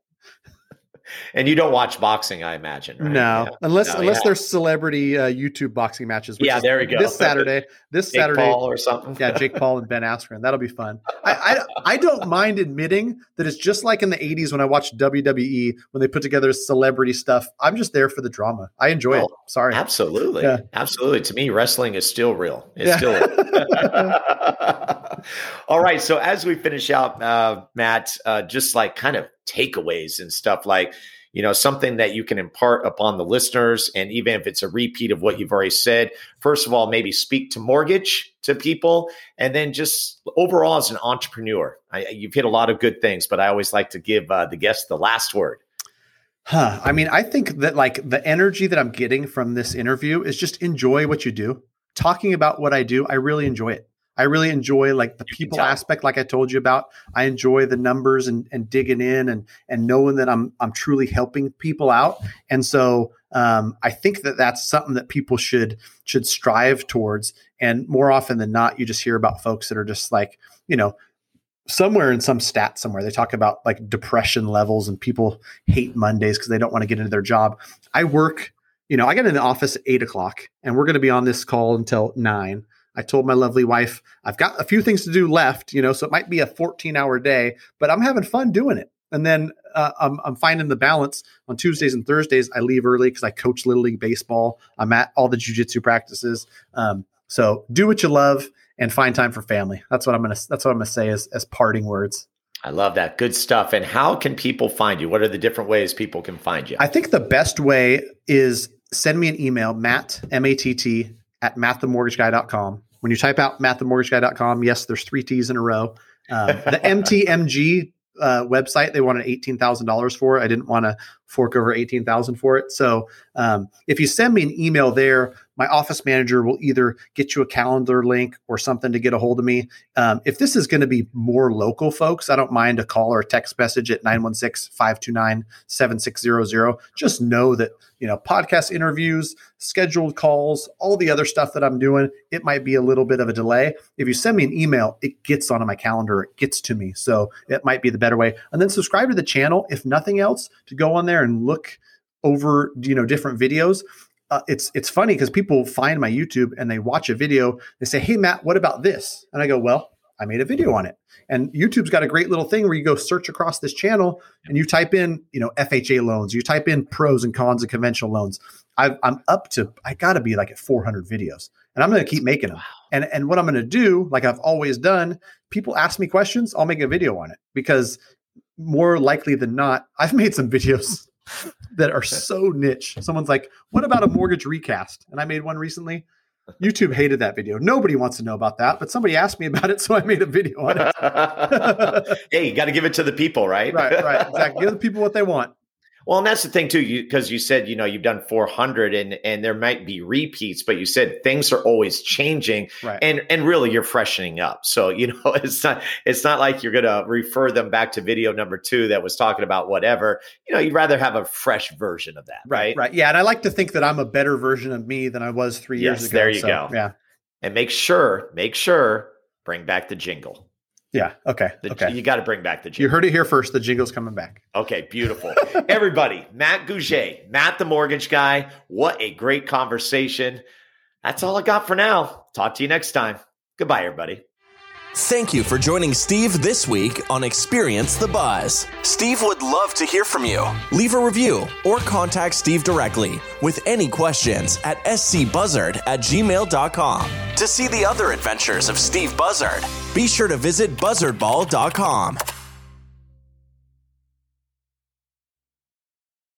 [SPEAKER 2] And you don't watch boxing, I imagine, right?
[SPEAKER 3] No,
[SPEAKER 2] Yeah.
[SPEAKER 3] unless
[SPEAKER 2] No,
[SPEAKER 3] unless
[SPEAKER 2] yeah.
[SPEAKER 3] there's celebrity uh, YouTube boxing matches. Which
[SPEAKER 2] Yeah, there we go.
[SPEAKER 3] This Saturday, this
[SPEAKER 2] Jake
[SPEAKER 3] Saturday,
[SPEAKER 2] Paul or something.
[SPEAKER 3] yeah, Jake Paul and Ben Askren. That'll be fun. I, I I don't mind admitting that it's just like in the '80s when I watched WWE when they put together celebrity stuff. I'm just there for the drama. I enjoy it.
[SPEAKER 2] Oh,
[SPEAKER 3] Sorry.
[SPEAKER 2] Absolutely.
[SPEAKER 3] Yeah.
[SPEAKER 2] Absolutely. To me, wrestling is still real. It's still. All right. So as we finish out, uh, Matt, uh, just like kind of takeaways and stuff like, you know, something that you can impart upon the listeners. And even if it's a repeat of what you've already said, first of all, maybe speak to mortgage to people. And then just overall as an entrepreneur, I, you've hit a lot of good things, but I always like to give uh, the guest the last word.
[SPEAKER 3] Huh. I mean, I think that like the energy that I'm getting from this interview is just enjoy what you do. Talking about what I do, I really enjoy it. I really enjoy like the
[SPEAKER 2] can
[SPEAKER 3] people aspect, like I told you about. I enjoy the numbers and, and digging in and and knowing that I'm I'm truly helping people out. And so um, I think that that's something that people should should strive towards. And more often than not, you just hear about folks that are just like you know somewhere in some stat somewhere they talk about like depression levels and people hate mondays because they don't want to get into their job i work you know i get in the office at eight o'clock and we're going to be on this call until nine i told my lovely wife i've got a few things to do left you know so it might be a 14 hour day but i'm having fun doing it and then uh, I'm, I'm finding the balance on tuesdays and thursdays i leave early because i coach little league baseball i'm at all the jujitsu practices um, so do what you love and find time for family. That's what I'm gonna. That's what I'm gonna say as as parting words.
[SPEAKER 2] I love that. Good stuff. And how can people find you? What are the different ways people can find you?
[SPEAKER 3] I think the best way is send me an email, Matt M A T T at mattthemortgageguy.com. When you type out mattthemortgageguy.com, yes, there's three T's in a row. Um, the MTMG uh, website they wanted eighteen thousand dollars for. it. I didn't want to fork over eighteen thousand for it. So um, if you send me an email there, my office manager will either get you a calendar link or something to get a hold of me. Um, if this is going to be more local folks, I don't mind a call or a text message at 916-529-7600. Just know that, you know, podcast interviews, scheduled calls, all the other stuff that I'm doing, it might be a little bit of a delay. If you send me an email, it gets onto my calendar, it gets to me. So it might be the better way. And then subscribe to the channel, if nothing else, to go on there and look over, you know, different videos uh, it's it's funny because people find my YouTube and they watch a video. They say, "Hey Matt, what about this?" And I go, "Well, I made a video on it." And YouTube's got a great little thing where you go search across this channel and you type in, you know, FHA loans. You type in pros and cons of conventional loans. I've, I'm up to I got to be like at 400 videos, and I'm going to keep making them. And and what I'm going to do, like I've always done, people ask me questions, I'll make a video on it because more likely than not, I've made some videos that are so niche. Someone's like, "What about a mortgage recast?" And I made one recently. YouTube hated that video. Nobody wants to know about that, but somebody asked me about it, so I made a video on it.
[SPEAKER 2] hey, you got to give it to the people, right?
[SPEAKER 3] right, right, exactly. Give the people what they want.
[SPEAKER 2] Well, and that's the thing too, you because you said you know you've done 400 and and there might be repeats, but you said things are always changing,
[SPEAKER 3] Right.
[SPEAKER 2] and and really you're freshening up. So you know it's not it's not like you're gonna refer them back to video number two that was talking about whatever. You know, you'd rather have a fresh version of that, right?
[SPEAKER 3] Right. Yeah. And I like to think that I'm a better version of me than I was three
[SPEAKER 2] Yes,
[SPEAKER 3] years ago.
[SPEAKER 2] there you
[SPEAKER 3] So,
[SPEAKER 2] go.
[SPEAKER 3] Yeah.
[SPEAKER 2] And make sure, make sure, bring back the jingle.
[SPEAKER 3] Yeah. Okay.
[SPEAKER 2] The,
[SPEAKER 3] okay.
[SPEAKER 2] You got to bring back the jingle.
[SPEAKER 3] You heard it here first. The jingle's coming back.
[SPEAKER 2] Okay, beautiful. Everybody, Matt Gouget, Matt the mortgage guy. What a great conversation. That's all I got for now. Talk to you next time. Goodbye, everybody.
[SPEAKER 1] Thank you for joining Steve this week on Experience the Buzz. Steve would love to hear from you. Leave a review or contact Steve directly with any questions at scbuzzard at gmail.com. To see the other adventures of Steve Buzzard, be sure to visit buzzardball.com.